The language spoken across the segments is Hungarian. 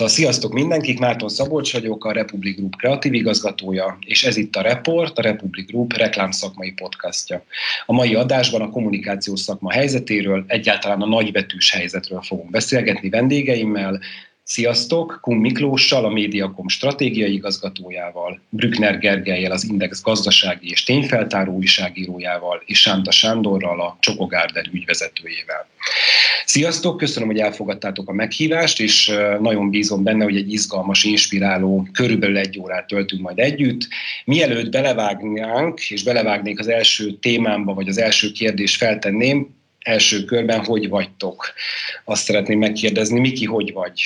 Szóval sziasztok mindenkik, Márton Szabolcs vagyok, a Republic Group kreatív igazgatója, és ez itt a Report, a Republic Group reklámszakmai podcastja. A mai adásban a kommunikációs szakma helyzetéről, egyáltalán a nagybetűs helyzetről fogunk beszélgetni vendégeimmel, Sziasztok! Kum Miklóssal, a Mediacom stratégiai igazgatójával, Brückner Gergelyel, az Index gazdasági és tényfeltáró újságírójával, és Sánta Sándorral, a Csokogárden ügyvezetőjével. Sziasztok! Köszönöm, hogy elfogadtátok a meghívást, és nagyon bízom benne, hogy egy izgalmas, inspiráló, körülbelül egy órát töltünk majd együtt. Mielőtt belevágnánk, és belevágnék az első témámba, vagy az első kérdést feltenném, első körben hogy vagytok? Azt szeretném megkérdezni, Miki, hogy vagy?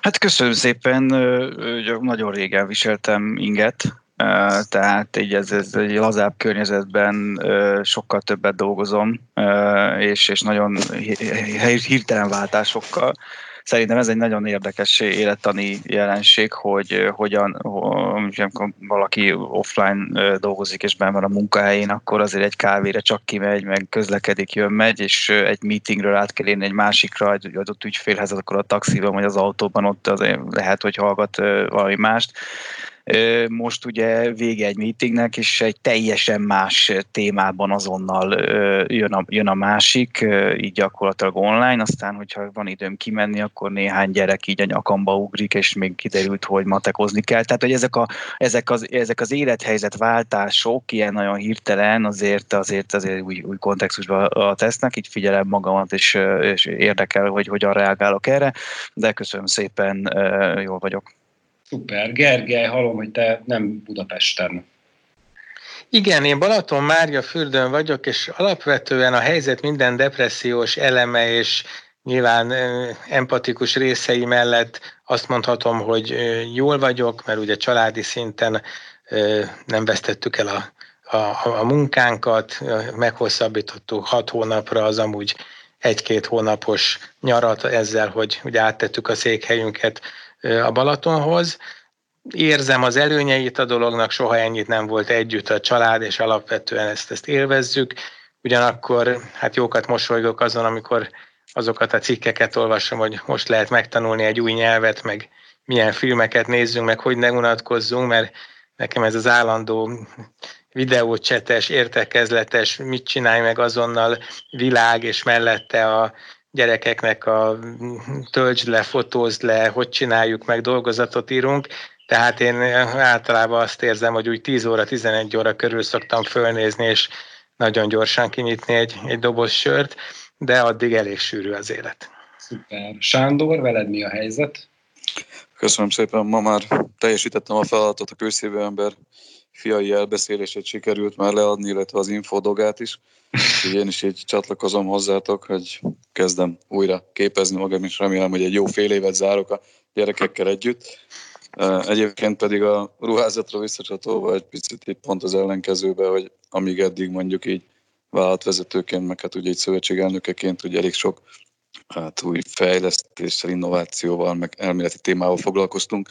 Hát köszönöm szépen, nagyon régen viseltem inget, tehát így ez, ez egy lazább környezetben sokkal többet dolgozom, és, és nagyon hirtelen váltásokkal Szerintem ez egy nagyon érdekes élettani jelenség, hogy hogyan, amikor valaki offline dolgozik és benn van a munkahelyén, akkor azért egy kávére csak kimegy, meg közlekedik, jön, megy, és egy meetingről át kell érni egy másikra, egy adott ügyfélhez, akkor a taxiban vagy az autóban ott azért lehet, hogy hallgat valami mást most ugye vége egy meetingnek, és egy teljesen más témában azonnal jön a, jön a másik, így gyakorlatilag online, aztán, hogyha van időm kimenni, akkor néhány gyerek így a nyakamba ugrik, és még kiderült, hogy matekozni kell. Tehát, hogy ezek, a, ezek, az, ezek az élethelyzet váltások ilyen nagyon hirtelen azért, azért, azért új, új kontextusba tesznek, így figyelem magamat, és, és érdekel, hogy hogyan reagálok erre, de köszönöm szépen, jól vagyok. Szuper. Gergely, hallom, hogy te nem Budapesten. Igen, én Balaton Mária fürdőn vagyok, és alapvetően a helyzet minden depressziós eleme és nyilván empatikus részei mellett azt mondhatom, hogy jól vagyok, mert ugye családi szinten nem vesztettük el a, a, a munkánkat, meghosszabbítottuk hat hónapra az amúgy egy-két hónapos nyarat ezzel, hogy ugye áttettük a székhelyünket a Balatonhoz. Érzem az előnyeit a dolognak, soha ennyit nem volt együtt a család, és alapvetően ezt, ezt élvezzük. Ugyanakkor hát jókat mosolygok azon, amikor azokat a cikkeket olvasom, hogy most lehet megtanulni egy új nyelvet, meg milyen filmeket nézzünk, meg hogy ne unatkozzunk, mert nekem ez az állandó videócsetes, értekezletes, mit csinálj meg azonnal világ, és mellette a gyerekeknek a töltsd le, fotózd le, hogy csináljuk meg, dolgozatot írunk. Tehát én általában azt érzem, hogy úgy 10 óra, 11 óra körül szoktam fölnézni, és nagyon gyorsan kinyitni egy, egy doboz sört, de addig elég sűrű az élet. Szuper. Sándor, veled mi a helyzet? Köszönöm szépen, ma már teljesítettem a feladatot, a kőszívő ember fiai elbeszélését sikerült már leadni, illetve az infodogát is. Úgyhogy én is így csatlakozom hozzátok, hogy kezdem újra képezni magam, és remélem, hogy egy jó fél évet zárok a gyerekekkel együtt. Egyébként pedig a ruházatra visszacsatolva egy picit itt pont az ellenkezőbe, hogy amíg eddig mondjuk így vállalatvezetőként, meg hát ugye egy szövetségelnökeként ugye elég sok hát új fejlesztéssel, innovációval, meg elméleti témával foglalkoztunk,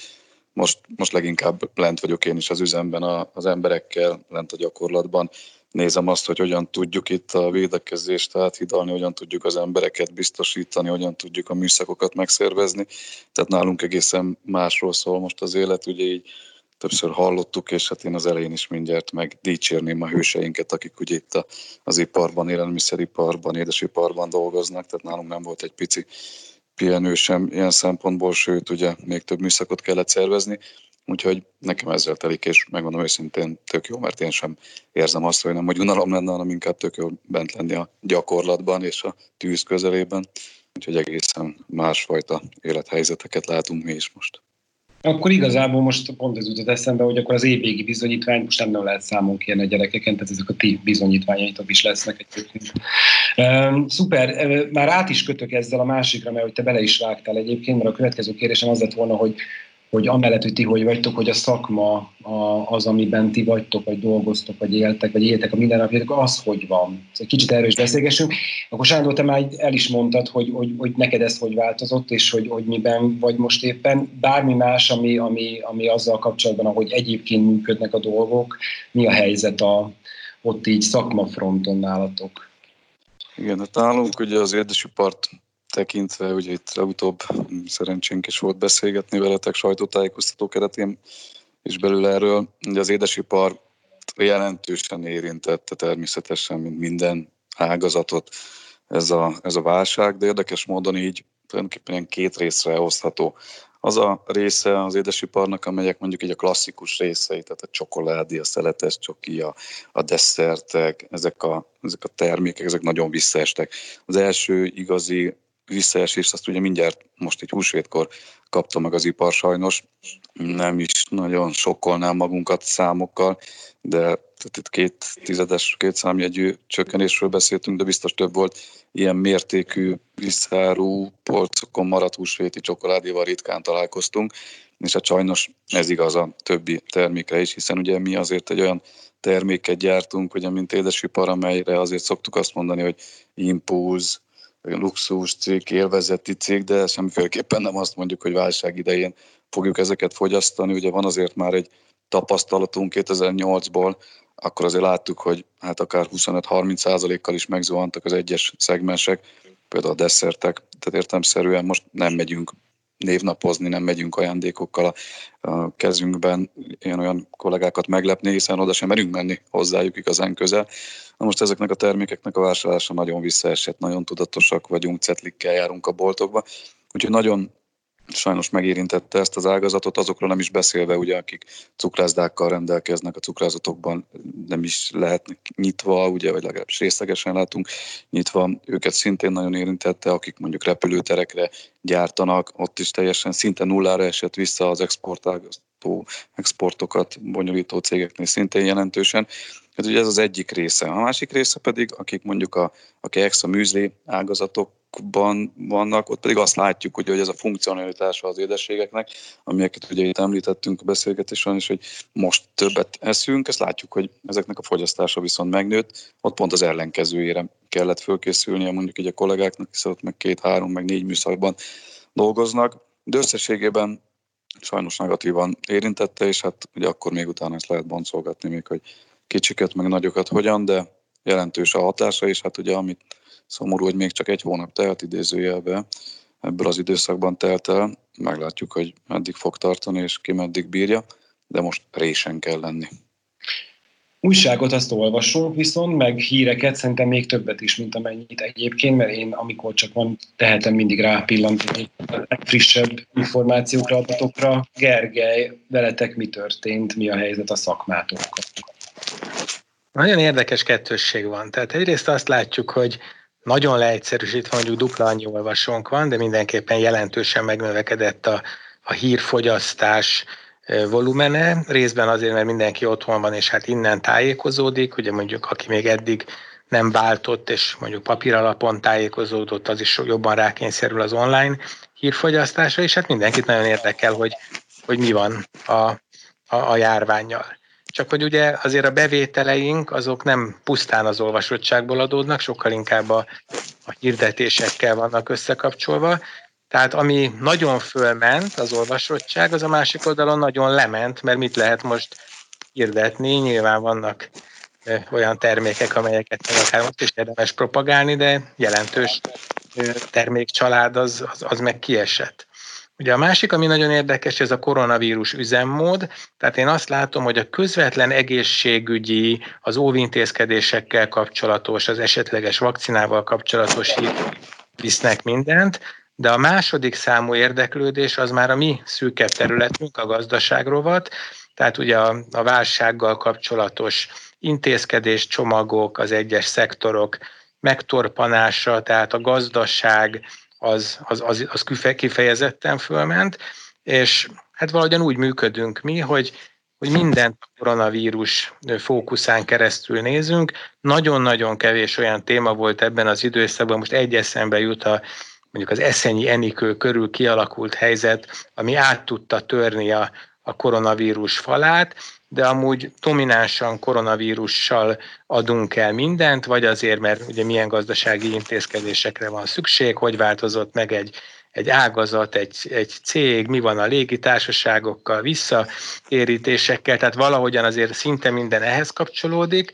most, most leginkább lent vagyok én is az üzemben a, az emberekkel, lent a gyakorlatban. Nézem azt, hogy hogyan tudjuk itt a védekezést áthidalni, hogyan tudjuk az embereket biztosítani, hogyan tudjuk a műszakokat megszervezni. Tehát nálunk egészen másról szól most az élet, ugye így többször hallottuk, és hát én az elején is mindjárt meg dicsérném a hőseinket, akik ugye itt az iparban, élelmiszeriparban, édesiparban dolgoznak, tehát nálunk nem volt egy pici pihenő sem ilyen szempontból, sőt ugye még több műszakot kellett szervezni, úgyhogy nekem ezzel telik, és megmondom őszintén tök jó, mert én sem érzem azt, hogy nem, hogy unalom lenne, hanem inkább tök jó bent lenni a gyakorlatban és a tűz közelében, úgyhogy egészen másfajta élethelyzeteket látunk mi is most. Akkor igazából most pont ez jutott eszembe, hogy akkor az évvégi bizonyítvány most nem, lehet számon kérni a gyerekeken, tehát ezek a ti bizonyítványaitok is lesznek egyébként. Szuper, már át is kötök ezzel a másikra, mert hogy te bele is vágtál egyébként, mert a következő kérdésem az lett volna, hogy hogy amellett, hogy ti hogy vagytok, hogy a szakma az, amiben ti vagytok, vagy dolgoztok, vagy éltek, vagy éltek a mindennapjaitok, az hogy van. Szóval kicsit erről is beszélgessünk. Akkor Sándor, te már el is mondtad, hogy, hogy, hogy neked ez hogy változott, és hogy, hogy miben vagy most éppen. Bármi más, ami, ami, ami azzal kapcsolatban, ahogy egyébként működnek a dolgok, mi a helyzet a, ott így szakmafronton nálatok? Igen, hát nálunk ugye az part tekintve, ugye itt legutóbb szerencsénk is volt beszélgetni veletek sajtótájékoztató keretén és belül erről. Ugye az édesipar jelentősen érintette természetesen, mint minden ágazatot ez a, ez a válság, de érdekes módon így tulajdonképpen ilyen két részre osztható. Az a része az édesiparnak, amelyek mondjuk így a klasszikus részei, tehát a csokoládé, a szeletes csoki, a, a desszertek, ezek a, ezek a termékek, ezek nagyon visszaestek. Az első igazi visszaesést, azt ugye mindjárt most egy húsvétkor kapta meg az ipar sajnos. Nem is nagyon sokkolnám magunkat számokkal, de tehát itt két tizedes, két számjegyű csökkenésről beszéltünk, de biztos több volt ilyen mértékű visszárú polcokon maradt húsvéti csokoládéval ritkán találkoztunk, és hát sajnos ez igaz a többi termékre is, hiszen ugye mi azért egy olyan terméket gyártunk, ugye mint édesipar, amelyre azért szoktuk azt mondani, hogy impulz, luxus cég, élvezeti cég, de semmiféleképpen nem azt mondjuk, hogy válság idején fogjuk ezeket fogyasztani. Ugye van azért már egy tapasztalatunk 2008-ból, akkor azért láttuk, hogy hát akár 25-30 százalékkal is megzuhantak az egyes szegmensek, például a desszertek, tehát értemszerűen most nem megyünk névnapozni, nem megyünk ajándékokkal a, a kezünkben, ilyen olyan kollégákat meglepni, hiszen oda sem merünk menni hozzájuk igazán közel. Na most ezeknek a termékeknek a vásárlása nagyon visszaesett, nagyon tudatosak vagyunk, cetlikkel járunk a boltokba, úgyhogy nagyon sajnos megérintette ezt az ágazatot, azokról nem is beszélve, ugye, akik cukrászdákkal rendelkeznek, a cukrázatokban nem is lehetnek nyitva, ugye, vagy legalábbis részlegesen látunk nyitva, őket szintén nagyon érintette, akik mondjuk repülőterekre gyártanak, ott is teljesen szinte nullára esett vissza az exportágazató, exportokat bonyolító cégeknél szintén jelentősen. Hát ugye ez az egyik része. A másik része pedig, akik mondjuk a, a keks, a műzli ágazatok ban vannak, ott pedig azt látjuk, hogy, hogy ez a funkcionalitása az édességeknek, amelyeket ugye itt említettünk a beszélgetésen is, hogy most többet eszünk, ezt látjuk, hogy ezeknek a fogyasztása viszont megnőtt, ott pont az ellenkezőjére kellett fölkészülnie mondjuk így a kollégáknak, hiszen ott meg két, három, meg négy műszakban dolgoznak, de összességében sajnos negatívan érintette, és hát ugye akkor még utána ezt lehet boncolgatni még, hogy kicsiket, meg nagyokat hogyan, de jelentős a hatása, és hát ugye amit Szomorú, hogy még csak egy hónap telt idézőjelbe, ebből az időszakban telt el. Meglátjuk, hogy meddig fog tartani, és ki meddig bírja, de most résen kell lenni. Újságot azt olvasunk viszont, meg híreket, szerintem még többet is, mint amennyit egyébként, mert én amikor csak van, tehetem mindig rápillantani a legfrissebb információkra, adatokra. Gergely, veletek mi történt, mi a helyzet a szakmátokkal? Nagyon érdekes kettősség van. Tehát egyrészt azt látjuk, hogy nagyon leegyszerűsítve mondjuk dupla annyi olvasónk van, de mindenképpen jelentősen megnövekedett a, a hírfogyasztás volumene, részben azért, mert mindenki otthon van, és hát innen tájékozódik, ugye mondjuk aki még eddig nem váltott, és mondjuk papíralapon tájékozódott, az is jobban rákényszerül az online hírfogyasztásra, és hát mindenkit nagyon érdekel, hogy, hogy mi van a, a, a járványjal. Csak hogy ugye azért a bevételeink azok nem pusztán az olvasottságból adódnak, sokkal inkább a, a hirdetésekkel vannak összekapcsolva. Tehát ami nagyon fölment az olvasottság, az a másik oldalon nagyon lement, mert mit lehet most hirdetni? Nyilván vannak olyan termékek, amelyeket akár most is érdemes propagálni, de jelentős termékcsalád az, az, az meg kiesett. Ugye a másik, ami nagyon érdekes, ez a koronavírus üzemmód. Tehát én azt látom, hogy a közvetlen egészségügyi, az óvintézkedésekkel kapcsolatos, az esetleges vakcinával kapcsolatos hír visznek mindent, de a második számú érdeklődés az már a mi szűkebb területünk, a gazdaságrovat, tehát ugye a, a válsággal kapcsolatos intézkedés, csomagok, az egyes szektorok megtorpanása, tehát a gazdaság, az, az, az, az kifejezetten fölment, és hát valahogyan úgy működünk mi, hogy, hogy mindent a koronavírus fókuszán keresztül nézünk. Nagyon-nagyon kevés olyan téma volt ebben az időszakban, most egy eszembe jut a mondjuk az eszenyi enikő körül kialakult helyzet, ami át tudta törni a, a koronavírus falát, de amúgy dominánsan koronavírussal adunk el mindent, vagy azért, mert ugye milyen gazdasági intézkedésekre van szükség, hogy változott meg egy, egy ágazat, egy, egy cég, mi van a légitársaságokkal, visszatérítésekkel, tehát valahogyan azért szinte minden ehhez kapcsolódik,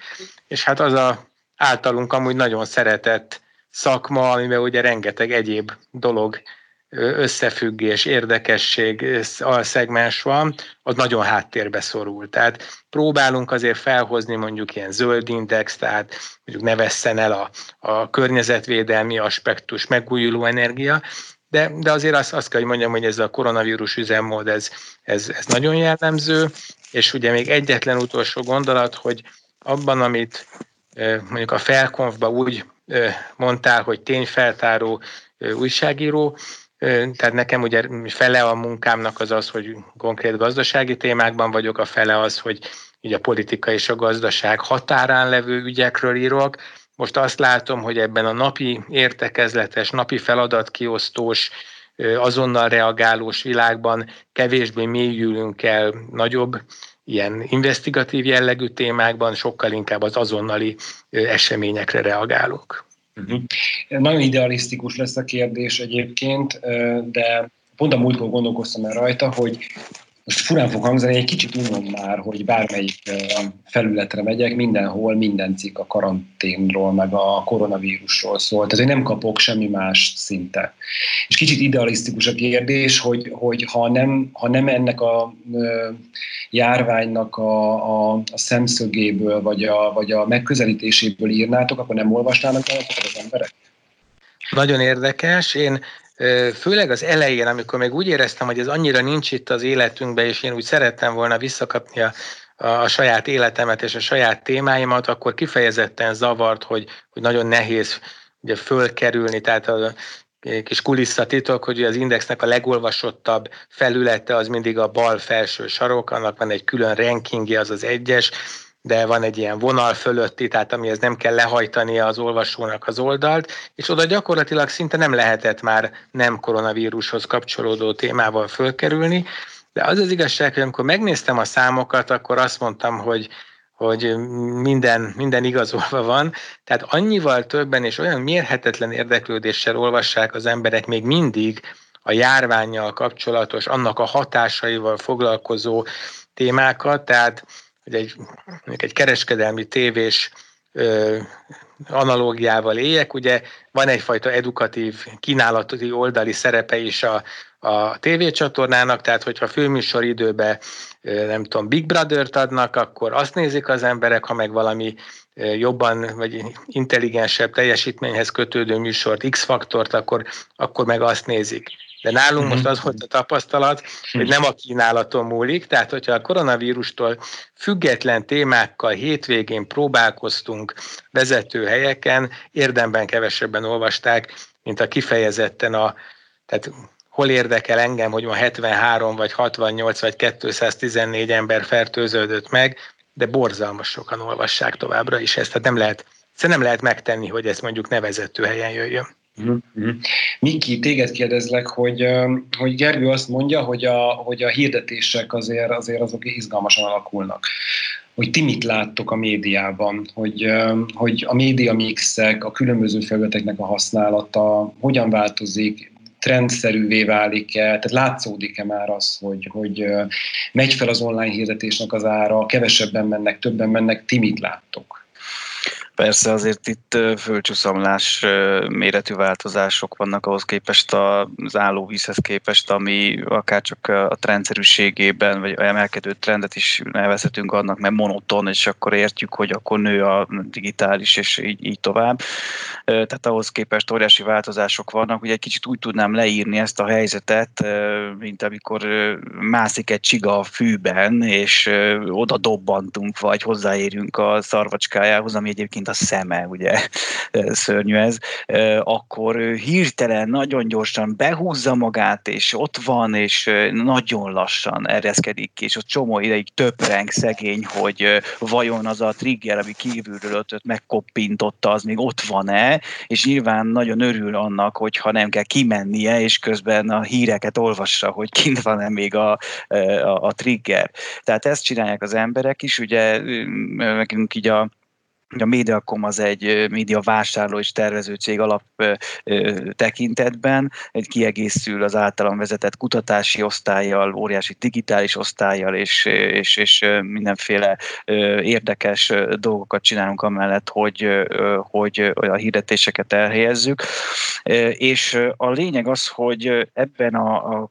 és hát az a általunk amúgy nagyon szeretett szakma, amiben ugye rengeteg egyéb dolog összefüggés, érdekesség szegmens van, az nagyon háttérbe szorul. Tehát próbálunk azért felhozni mondjuk ilyen zöld index, tehát mondjuk ne vesszen el a, a környezetvédelmi aspektus, megújuló energia, de, de azért azt, azt kell, hogy mondjam, hogy ez a koronavírus üzemmód, ez, ez, ez nagyon jellemző, és ugye még egyetlen utolsó gondolat, hogy abban, amit mondjuk a felkonfba úgy mondtál, hogy tényfeltáró újságíró, tehát nekem ugye fele a munkámnak az az, hogy konkrét gazdasági témákban vagyok, a fele az, hogy így a politika és a gazdaság határán levő ügyekről írok. Most azt látom, hogy ebben a napi értekezletes, napi feladatkiosztós, azonnal reagálós világban kevésbé mélyülünk el nagyobb ilyen investigatív jellegű témákban, sokkal inkább az azonnali eseményekre reagálunk. Uh-huh. Nagyon idealisztikus lesz a kérdés egyébként, de pont a múltkor gondolkoztam el rajta, hogy most furán fog hangzani, egy kicsit unom már, hogy bármelyik felületre megyek, mindenhol minden cikk a karanténról, meg a koronavírusról szól, tehát hogy nem kapok semmi más szinte. És kicsit idealisztikus a kérdés, hogy, hogy ha, nem, ha nem ennek a járványnak a, a, a szemszögéből, vagy a, vagy a megközelítéséből írnátok, akkor nem olvasnának az emberek? Nagyon érdekes. Én főleg az elején, amikor még úgy éreztem, hogy ez annyira nincs itt az életünkben, és én úgy szerettem volna visszakapni a, a saját életemet és a saját témáimat, akkor kifejezetten zavart, hogy, hogy nagyon nehéz ugye fölkerülni, tehát a kis kulisszatitok, hogy az indexnek a legolvasottabb felülete az mindig a bal felső sarok, annak van egy külön rankingje, az az egyes, de van egy ilyen vonal fölötti, tehát amihez nem kell lehajtania az olvasónak az oldalt, és oda gyakorlatilag szinte nem lehetett már nem koronavírushoz kapcsolódó témával fölkerülni, de az az igazság, hogy amikor megnéztem a számokat, akkor azt mondtam, hogy hogy minden, minden igazolva van. Tehát annyival többen és olyan mérhetetlen érdeklődéssel olvassák az emberek még mindig a járványjal kapcsolatos, annak a hatásaival foglalkozó témákat, tehát hogy egy, egy kereskedelmi tévés analógiával éljek, ugye van egyfajta edukatív kínálati oldali szerepe is a, a tévécsatornának, tehát hogyha főműsoridőbe nem tudom, Big Brother-t adnak, akkor azt nézik az emberek, ha meg valami jobban vagy intelligensebb teljesítményhez kötődő műsort, X-faktort, akkor, akkor meg azt nézik. De nálunk most az volt a tapasztalat, hogy nem a kínálaton múlik, tehát hogyha a koronavírustól független témákkal hétvégén próbálkoztunk vezető helyeken, érdemben kevesebben olvasták, mint a kifejezetten a, tehát hol érdekel engem, hogy ma 73 vagy 68 vagy 214 ember fertőződött meg, de borzalmas sokan olvassák továbbra is ezt, tehát nem lehet, nem lehet megtenni, hogy ez mondjuk nevezető helyen jöjjön. Uh-huh. Miki, téged kérdezlek, hogy, hogy Gergő azt mondja, hogy a, hogy a hirdetések azért, azért azok izgalmasan alakulnak. Hogy ti mit láttok a médiában, hogy, hogy a média mixek, a különböző felületeknek a használata hogyan változik, trendszerűvé válik-e, tehát látszódik-e már az, hogy, hogy megy fel az online hirdetésnek az ára, kevesebben mennek, többen mennek, ti mit láttok? Persze azért itt földcsúszamlás méretű változások vannak ahhoz képest az állóvízhez képest, ami akár csak a trendszerűségében, vagy emelkedő trendet is nevezhetünk annak, mert monoton, és akkor értjük, hogy akkor nő a digitális, és így, így tovább. Tehát ahhoz képest óriási változások vannak. Ugye egy kicsit úgy tudnám leírni ezt a helyzetet, mint amikor mászik egy csiga a fűben, és oda dobbantunk, vagy hozzáérünk a szarvacskájához, ami egyébként a szeme, ugye szörnyű ez, akkor hirtelen, nagyon gyorsan behúzza magát, és ott van, és nagyon lassan ereszkedik ki, és ott csomó ideig töpreng szegény, hogy vajon az a trigger, ami kívülről ötött, megkoppintotta, az még ott van-e, és nyilván nagyon örül annak, hogyha nem kell kimennie, és közben a híreket olvassa, hogy kint van-e még a, a, a trigger. Tehát ezt csinálják az emberek is, ugye nekünk így a a Mediacom az egy média vásárló és tervező cég alap tekintetben, egy kiegészül az általam vezetett kutatási osztályjal, óriási digitális osztályjal, és, és, és mindenféle érdekes dolgokat csinálunk amellett, hogy, hogy a hirdetéseket elhelyezzük. És a lényeg az, hogy ebben a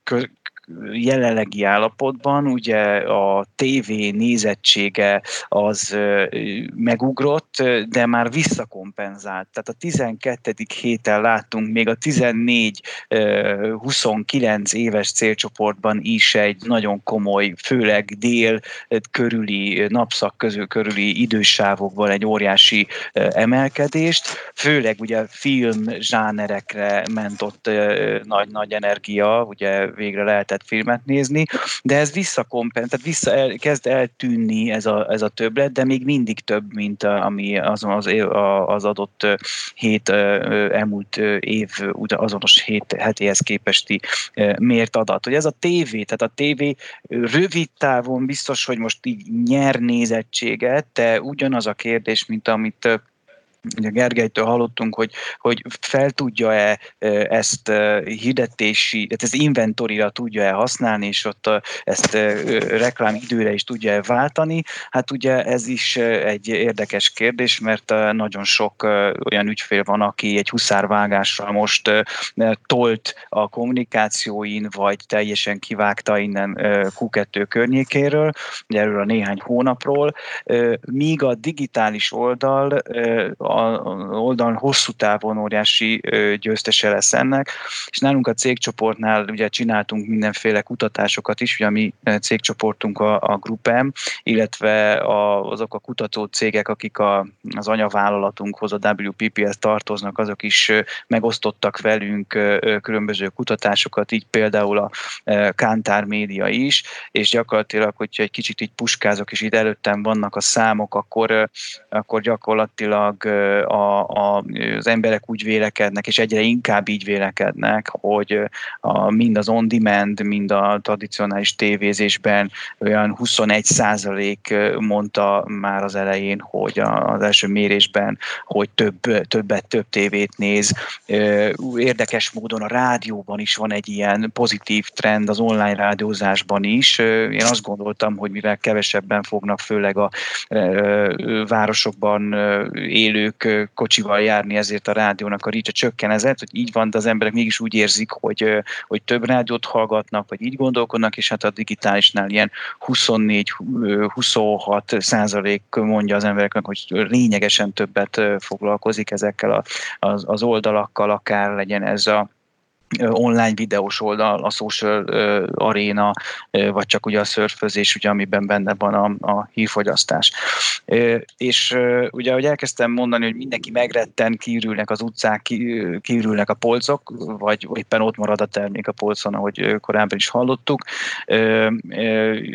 jelenlegi állapotban ugye a TV nézettsége az megugrott, de már visszakompenzált. Tehát a 12. héten láttunk még a 14-29 éves célcsoportban is egy nagyon komoly, főleg dél körüli, napszak közül körüli idősávokban egy óriási emelkedést, főleg ugye film zsánerekre ment ott nagy-nagy energia, ugye végre lehetett lehet filmet nézni, de ez visszakompen, tehát vissza el, kezd eltűnni ez a, ez a többlet, de még mindig több, mint a, ami azon az, az adott hét elmúlt év azonos hét hetéhez képesti mért adat. Hogy ez a tévé, tehát a tévé rövid távon biztos, hogy most így nyer nézettséget, de ugyanaz a kérdés, mint amit ugye Gergelytől hallottunk, hogy, hogy fel tudja-e ezt hirdetési, tehát ez inventorira tudja-e használni, és ott ezt reklám időre is tudja-e váltani. Hát ugye ez is egy érdekes kérdés, mert nagyon sok olyan ügyfél van, aki egy huszárvágással most tolt a kommunikációin, vagy teljesen kivágta innen Q2 környékéről, erről a néhány hónapról, míg a digitális oldal a oldalon hosszú távon óriási győztese lesz ennek, és nálunk a cégcsoportnál ugye csináltunk mindenféle kutatásokat is, ugye a mi cégcsoportunk a, a Group M, illetve a, azok a kutató cégek, akik a, az anyavállalatunkhoz, a WPP-hez tartoznak, azok is megosztottak velünk különböző kutatásokat, így például a Kántár média is, és gyakorlatilag, hogyha egy kicsit így puskázok, és itt előttem vannak a számok, akkor, akkor gyakorlatilag a, a, az emberek úgy vélekednek, és egyre inkább így vélekednek, hogy a, mind az on-demand, mind a tradicionális tévézésben olyan 21 százalék mondta már az elején, hogy az első mérésben, hogy több, többet, több tévét néz. Érdekes módon a rádióban is van egy ilyen pozitív trend, az online rádiózásban is. Én azt gondoltam, hogy mivel kevesebben fognak főleg a városokban élők kocsival járni, ezért a rádiónak a ricse csökkenezett, hogy így van, de az emberek mégis úgy érzik, hogy, hogy több rádiót hallgatnak, vagy így gondolkodnak, és hát a digitálisnál ilyen 24-26 százalék mondja az embereknek, hogy lényegesen többet foglalkozik ezekkel az, az oldalakkal, akár legyen ez a online videós oldal, a social arena, vagy csak ugye a szörfözés, ugye, amiben benne van a, a hírfogyasztás. És ugye, ahogy elkezdtem mondani, hogy mindenki megretten, kiürülnek az utcák, kiürülnek a polcok, vagy éppen ott marad a termék a polcon, ahogy korábban is hallottuk.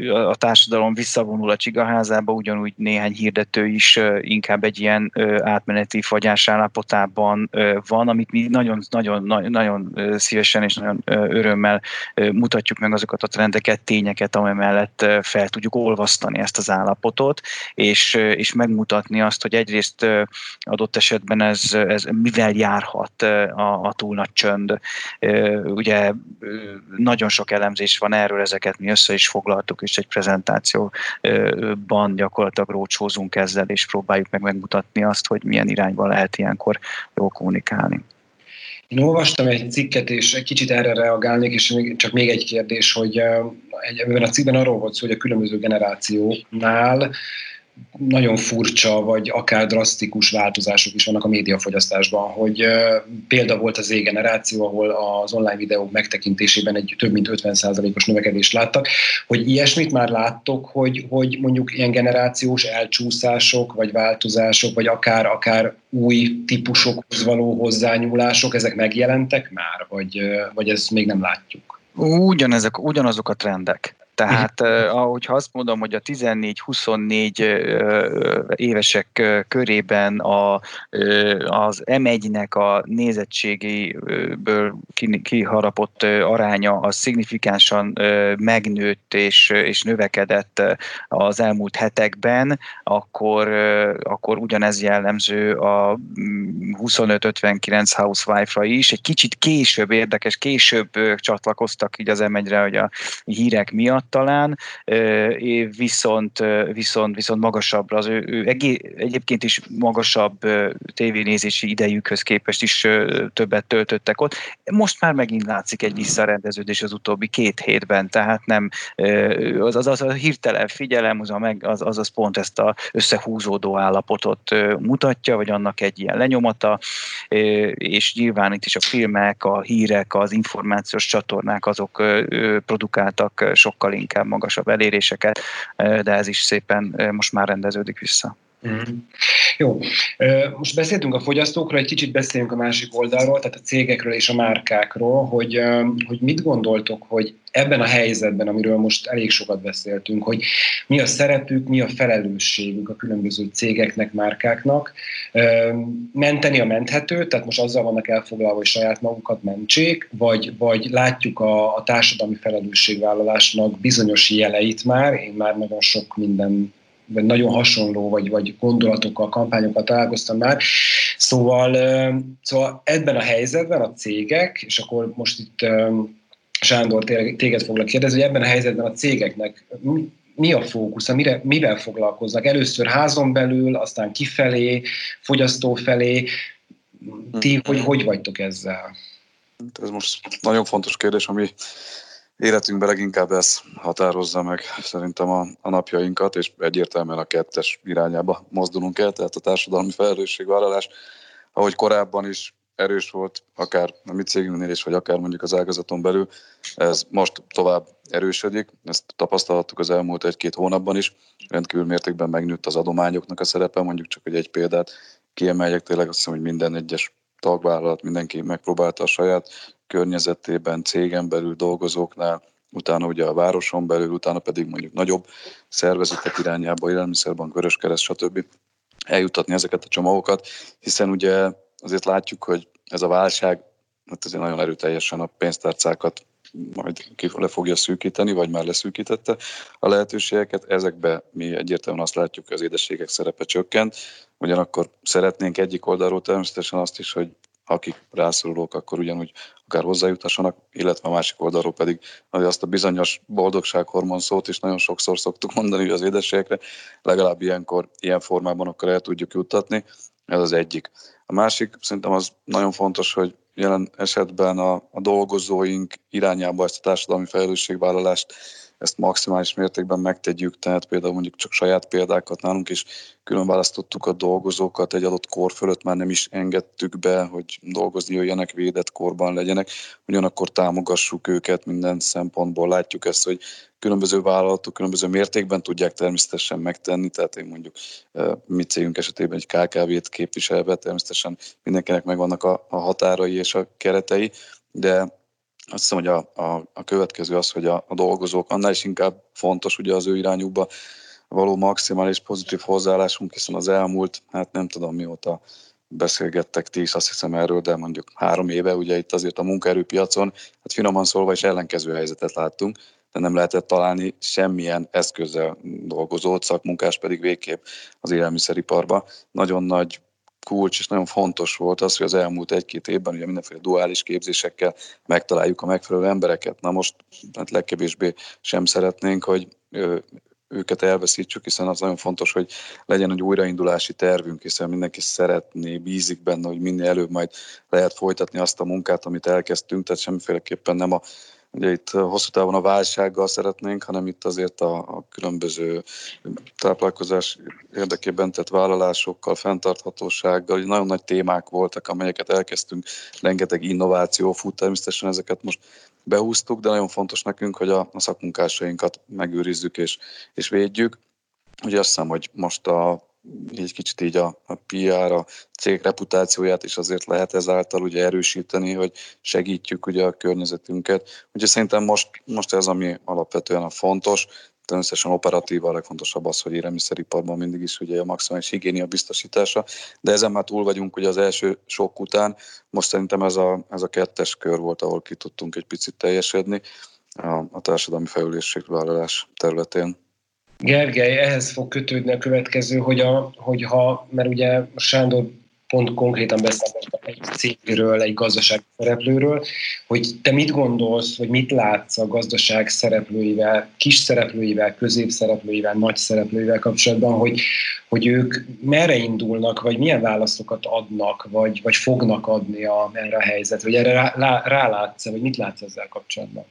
A társadalom visszavonul a csigaházába, ugyanúgy néhány hirdető is inkább egy ilyen átmeneti fagyás állapotában van, amit mi nagyon, nagyon, nagyon szívesen és nagyon örömmel mutatjuk meg azokat a trendeket, tényeket, amely mellett fel tudjuk olvasztani ezt az állapotot, és, és megmutatni azt, hogy egyrészt adott esetben ez, ez mivel járhat a, a túl nagy csönd. Ugye nagyon sok elemzés van erről, ezeket mi össze is foglaltuk, és egy prezentációban gyakorlatilag rócsózunk ezzel, és próbáljuk meg megmutatni azt, hogy milyen irányba lehet ilyenkor jól kommunikálni. Én olvastam egy cikket, és egy kicsit erre reagálnék, és csak még egy kérdés, hogy ebben a cikkben arról volt szó, hogy a különböző generációnál nagyon furcsa, vagy akár drasztikus változások is vannak a médiafogyasztásban, hogy példa volt az Z-generáció, ahol az online videók megtekintésében egy több mint 50%-os növekedést láttak, hogy ilyesmit már láttok, hogy, hogy mondjuk ilyen generációs elcsúszások, vagy változások, vagy akár, akár új típusokhoz való hozzányúlások, ezek megjelentek már, vagy, vagy ezt még nem látjuk? Ugyanezek, ugyanazok a trendek. Tehát ahogy azt mondom, hogy a 14-24 évesek körében a, az M1-nek a nézettségéből kiharapott aránya az szignifikánsan megnőtt és, és növekedett az elmúlt hetekben, akkor, akkor ugyanez jellemző a 25-59 housewife-ra is. Egy kicsit később érdekes, később csatlakoztak így az M1-re, hogy a hírek miatt talán, viszont, viszont, viszont magasabbra, az ő, ő egyébként is magasabb tévénézési idejükhöz képest is többet töltöttek ott. Most már megint látszik egy visszarendeződés az utóbbi két hétben, tehát nem az, az, az a hirtelen figyelem, az, a meg, az, az, az pont ezt a összehúzódó állapotot mutatja, vagy annak egy ilyen lenyomata, és nyilván itt is a filmek, a hírek, az információs csatornák azok produkáltak sokkal inkább magasabb eléréseket, de ez is szépen most már rendeződik vissza. Mm. Jó, most beszéltünk a fogyasztókról, egy kicsit beszéljünk a másik oldalról, tehát a cégekről és a márkákról, hogy, hogy mit gondoltok, hogy ebben a helyzetben, amiről most elég sokat beszéltünk, hogy mi a szerepük, mi a felelősségük a különböző cégeknek, márkáknak. Menteni a menthetőt, tehát most azzal vannak elfoglalva, hogy saját magukat mentsék, vagy, vagy látjuk a, a társadalmi felelősségvállalásnak bizonyos jeleit már, én már nagyon sok minden vagy nagyon hasonló, vagy, vagy gondolatokkal, kampányokkal találkoztam már. Szóval, szóval ebben a helyzetben a cégek, és akkor most itt Sándor, téged foglak kérdezni, hogy ebben a helyzetben a cégeknek mi a fókusz, mire, mivel foglalkoznak? Először házon belül, aztán kifelé, fogyasztó felé. Ti hogy, hogy vagytok ezzel? Ez most nagyon fontos kérdés, ami életünkben leginkább ez határozza meg szerintem a, a napjainkat, és egyértelműen a kettes irányába mozdulunk el, tehát a társadalmi felelősségvállalás, ahogy korábban is erős volt, akár a mi cégünknél is, vagy akár mondjuk az ágazaton belül, ez most tovább erősödik, ezt tapasztalhattuk az elmúlt egy-két hónapban is, rendkívül mértékben megnőtt az adományoknak a szerepe, mondjuk csak egy egy példát kiemeljek, tényleg azt hiszem, hogy minden egyes tagvállalat, mindenki megpróbálta a saját környezetében, cégen belül dolgozóknál, utána ugye a városon belül, utána pedig mondjuk nagyobb szervezetek irányába, élelmiszerbank, vöröskereszt, stb. eljutatni ezeket a csomagokat, hiszen ugye azért látjuk, hogy ez a válság hát azért nagyon erőteljesen a pénztárcákat majd le fogja szűkíteni, vagy már leszűkítette a lehetőségeket. Ezekbe mi egyértelműen azt látjuk, hogy az édességek szerepe csökkent, ugyanakkor szeretnénk egyik oldalról természetesen azt is, hogy akik rászorulók, akkor ugyanúgy akár hozzájutassanak, illetve a másik oldalról pedig hogy azt a bizonyos boldogsághormon szót is nagyon sokszor szoktuk mondani az édességekre, legalább ilyenkor, ilyen formában akkor el tudjuk juttatni, ez az egyik. A másik szerintem az nagyon fontos, hogy jelen esetben a, a dolgozóink irányába ezt a társadalmi felelősségvállalást ezt maximális mértékben megtegyük, tehát például mondjuk csak saját példákat nálunk is külön választottuk a dolgozókat, egy adott kor fölött már nem is engedtük be, hogy dolgozni jöjjenek, védett korban legyenek, ugyanakkor támogassuk őket minden szempontból, látjuk ezt, hogy különböző vállalatok különböző mértékben tudják természetesen megtenni, tehát én mondjuk mi cégünk esetében egy KKV-t képviselve természetesen mindenkinek megvannak a, a határai és a keretei, de azt hiszem, hogy a, a, a következő az, hogy a, a dolgozók annál is inkább fontos ugye az ő irányukba való maximális pozitív hozzáállásunk, hiszen az elmúlt, hát nem tudom mióta beszélgettek ti is, azt hiszem erről, de mondjuk három éve, ugye itt azért a munkaerőpiacon, hát finoman szólva is ellenkező helyzetet láttunk, de nem lehetett találni semmilyen eszközzel dolgozót, szakmunkás pedig végképp az élelmiszeriparba. Nagyon nagy kulcs és nagyon fontos volt az, hogy az elmúlt egy-két évben ugye mindenféle duális képzésekkel megtaláljuk a megfelelő embereket. Na most hát legkevésbé sem szeretnénk, hogy őket elveszítsük, hiszen az nagyon fontos, hogy legyen egy újraindulási tervünk, hiszen mindenki szeretné, bízik benne, hogy minél előbb majd lehet folytatni azt a munkát, amit elkezdtünk, tehát semmiféleképpen nem a Ugye itt hosszú távon a válsággal szeretnénk, hanem itt azért a, a különböző táplálkozás érdekében tett vállalásokkal, fenntarthatósággal, nagyon nagy témák voltak, amelyeket elkezdtünk, rengeteg innováció fut, természetesen ezeket most behúztuk, de nagyon fontos nekünk, hogy a, a szakmunkásainkat megőrizzük és, és védjük. Ugye azt hiszem, hogy most a így kicsit így a, a PR, a cég reputációját is azért lehet ezáltal ugye erősíteni, hogy segítjük ugye a környezetünket. Ugye szerintem most, most ez, ami alapvetően a fontos, természetesen operatív a legfontosabb az, hogy élelmiszeriparban mindig is ugye a maximális higiénia biztosítása, de ezen már túl vagyunk ugye az első sok után, most szerintem ez a, ez a kettes kör volt, ahol ki tudtunk egy picit teljesedni a, a társadalmi felelősségvállalás területén. Gergely, ehhez fog kötődni a következő, hogy, a, hogyha, mert ugye Sándor pont konkrétan beszélünk egy cégről, egy gazdaság szereplőről, hogy te mit gondolsz, vagy mit látsz a gazdaság szereplőivel, kis szereplőivel, középszereplőivel, nagy szereplőivel kapcsolatban, hogy, hogy ők merre indulnak, vagy milyen válaszokat adnak, vagy, vagy fognak adni a, erre a helyzetre, vagy erre rá, rálátsz vagy mit látsz ezzel kapcsolatban?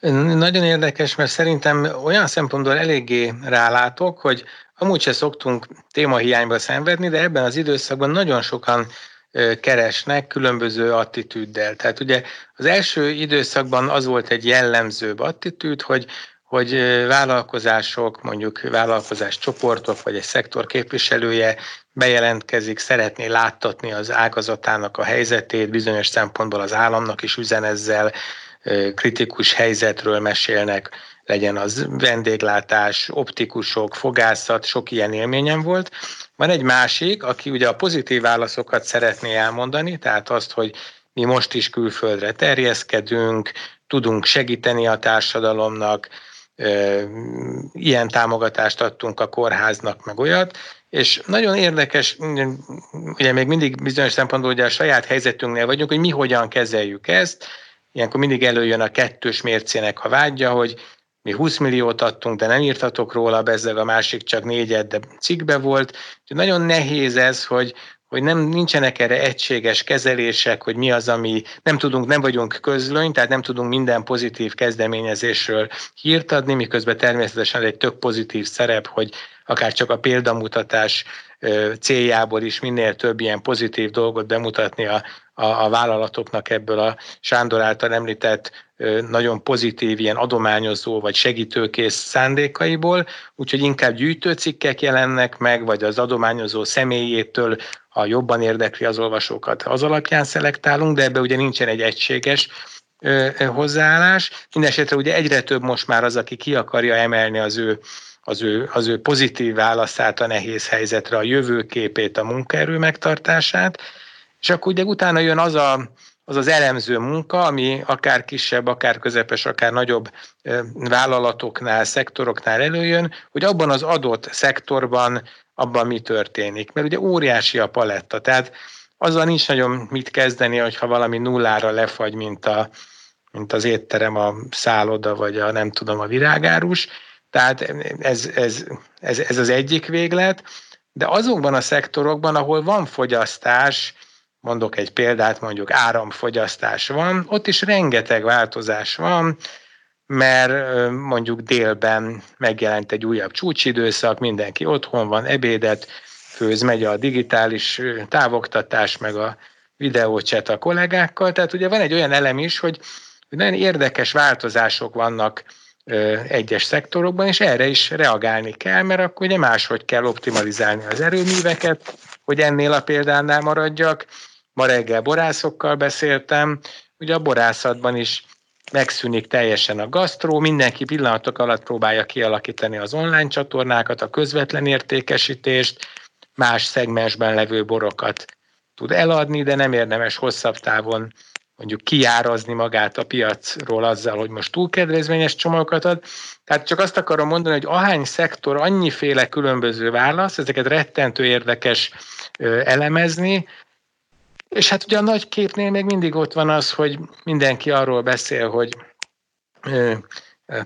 Nagyon érdekes, mert szerintem olyan szempontból eléggé rálátok, hogy amúgy se szoktunk témahiányba szenvedni, de ebben az időszakban nagyon sokan keresnek különböző attitűddel. Tehát ugye az első időszakban az volt egy jellemzőbb attitűd, hogy hogy vállalkozások, mondjuk vállalkozás csoportok, vagy egy szektor képviselője bejelentkezik, szeretné láttatni az ágazatának a helyzetét, bizonyos szempontból az államnak is üzen ezzel, kritikus helyzetről mesélnek, legyen az vendéglátás, optikusok, fogászat, sok ilyen élményem volt. Van egy másik, aki ugye a pozitív válaszokat szeretné elmondani, tehát azt, hogy mi most is külföldre terjeszkedünk, tudunk segíteni a társadalomnak, ilyen támogatást adtunk a kórháznak, meg olyat, és nagyon érdekes, ugye még mindig bizonyos szempontból ugye a saját helyzetünknél vagyunk, hogy mi hogyan kezeljük ezt, ilyenkor mindig előjön a kettős mércének a vágya, hogy mi 20 milliót adtunk, de nem írtatok róla, bezzeg a másik csak négyet, de cikkbe volt. Úgyhogy nagyon nehéz ez, hogy, hogy nem nincsenek erre egységes kezelések, hogy mi az, ami nem tudunk, nem vagyunk közlöny, tehát nem tudunk minden pozitív kezdeményezésről hírt adni, miközben természetesen egy tök pozitív szerep, hogy akár csak a példamutatás céljából is minél több ilyen pozitív dolgot bemutatni a, a, a vállalatoknak ebből a Sándor által említett nagyon pozitív ilyen adományozó vagy segítőkész szándékaiból, úgyhogy inkább gyűjtőcikkek jelennek meg, vagy az adományozó személyétől, ha jobban érdekli az olvasókat, az alapján szelektálunk, de ebbe ugye nincsen egy egységes hozzáállás. Mindenesetre ugye egyre több most már az, aki ki akarja emelni az ő az ő, az ő pozitív válaszát a nehéz helyzetre, a jövőképét, a munkaerő megtartását, és akkor ugye utána jön az a, az az elemző munka, ami akár kisebb, akár közepes, akár nagyobb vállalatoknál, szektoroknál előjön, hogy abban az adott szektorban abban mi történik. Mert ugye óriási a paletta, tehát azzal nincs nagyon mit kezdeni, hogyha valami nullára lefagy, mint, a, mint az étterem, a szálloda, vagy a nem tudom, a virágárus. Tehát ez, ez, ez, ez az egyik véglet, de azokban a szektorokban, ahol van fogyasztás, mondok egy példát, mondjuk áramfogyasztás van, ott is rengeteg változás van, mert mondjuk délben megjelent egy újabb csúcsidőszak, mindenki otthon van, ebédet főz, megy a digitális távoktatás, meg a videócset a kollégákkal, tehát ugye van egy olyan elem is, hogy nagyon érdekes változások vannak egyes szektorokban, és erre is reagálni kell, mert akkor ugye máshogy kell optimalizálni az erőműveket, hogy ennél a példánál maradjak. Ma reggel borászokkal beszéltem, ugye a borászatban is megszűnik teljesen a gasztró, mindenki pillanatok alatt próbálja kialakítani az online csatornákat, a közvetlen értékesítést, más szegmensben levő borokat tud eladni, de nem érdemes hosszabb távon mondjuk kiárazni magát a piacról azzal, hogy most túlkedvezményes csomagokat ad. Tehát csak azt akarom mondani, hogy ahány szektor annyiféle különböző válasz, ezeket rettentő érdekes elemezni, és hát ugye a nagy képnél még mindig ott van az, hogy mindenki arról beszél, hogy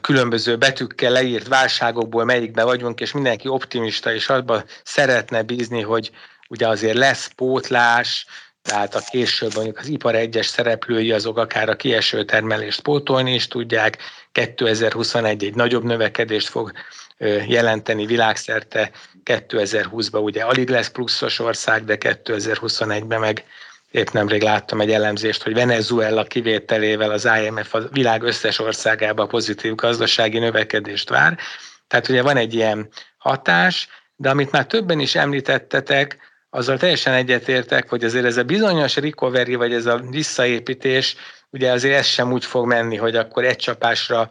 különböző betűkkel leírt válságokból melyikbe vagyunk, és mindenki optimista, és abban szeretne bízni, hogy ugye azért lesz pótlás, tehát a később mondjuk az ipar egyes szereplői azok akár a kieső termelést pótolni is tudják. 2021 egy nagyobb növekedést fog jelenteni világszerte. 2020-ban ugye alig lesz pluszos ország, de 2021-ben meg épp nemrég láttam egy elemzést, hogy Venezuela kivételével az IMF a világ összes országába pozitív gazdasági növekedést vár. Tehát ugye van egy ilyen hatás, de amit már többen is említettetek, azzal teljesen egyetértek, hogy azért ez a bizonyos recovery, vagy ez a visszaépítés, ugye azért ez sem úgy fog menni, hogy akkor egy csapásra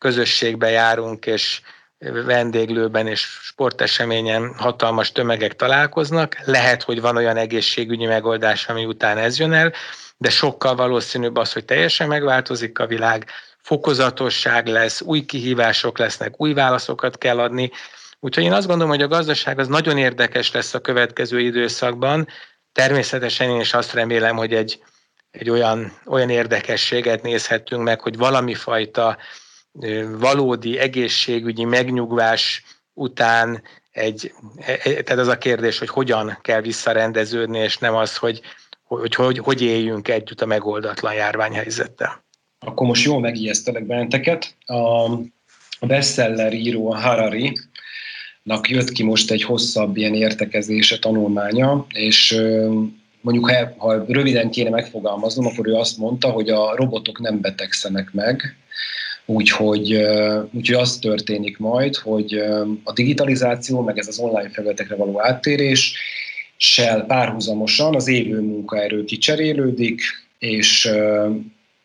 közösségbe járunk, és vendéglőben és sporteseményen hatalmas tömegek találkoznak. Lehet, hogy van olyan egészségügyi megoldás, ami után ez jön el, de sokkal valószínűbb az, hogy teljesen megváltozik a világ, fokozatosság lesz, új kihívások lesznek, új válaszokat kell adni. Úgyhogy én azt gondolom, hogy a gazdaság az nagyon érdekes lesz a következő időszakban. Természetesen én is azt remélem, hogy egy, egy olyan, olyan érdekességet nézhetünk meg, hogy valami fajta valódi egészségügyi megnyugvás után egy, e, e, tehát az a kérdés, hogy hogyan kell visszarendeződni, és nem az, hogy hogy, hogy, hogy éljünk együtt a megoldatlan járványhelyzettel. Akkor most jól megijesztelek benneteket. A, bestseller író a Harari, nak jött ki most egy hosszabb ilyen értekezése, tanulmánya, és mondjuk ha, ha röviden kéne megfogalmaznom, akkor ő azt mondta, hogy a robotok nem betegszenek meg, Úgyhogy, úgyhogy az történik majd, hogy a digitalizáció, meg ez az online felületekre való áttérés, sel párhuzamosan az élő munkaerő kicserélődik, és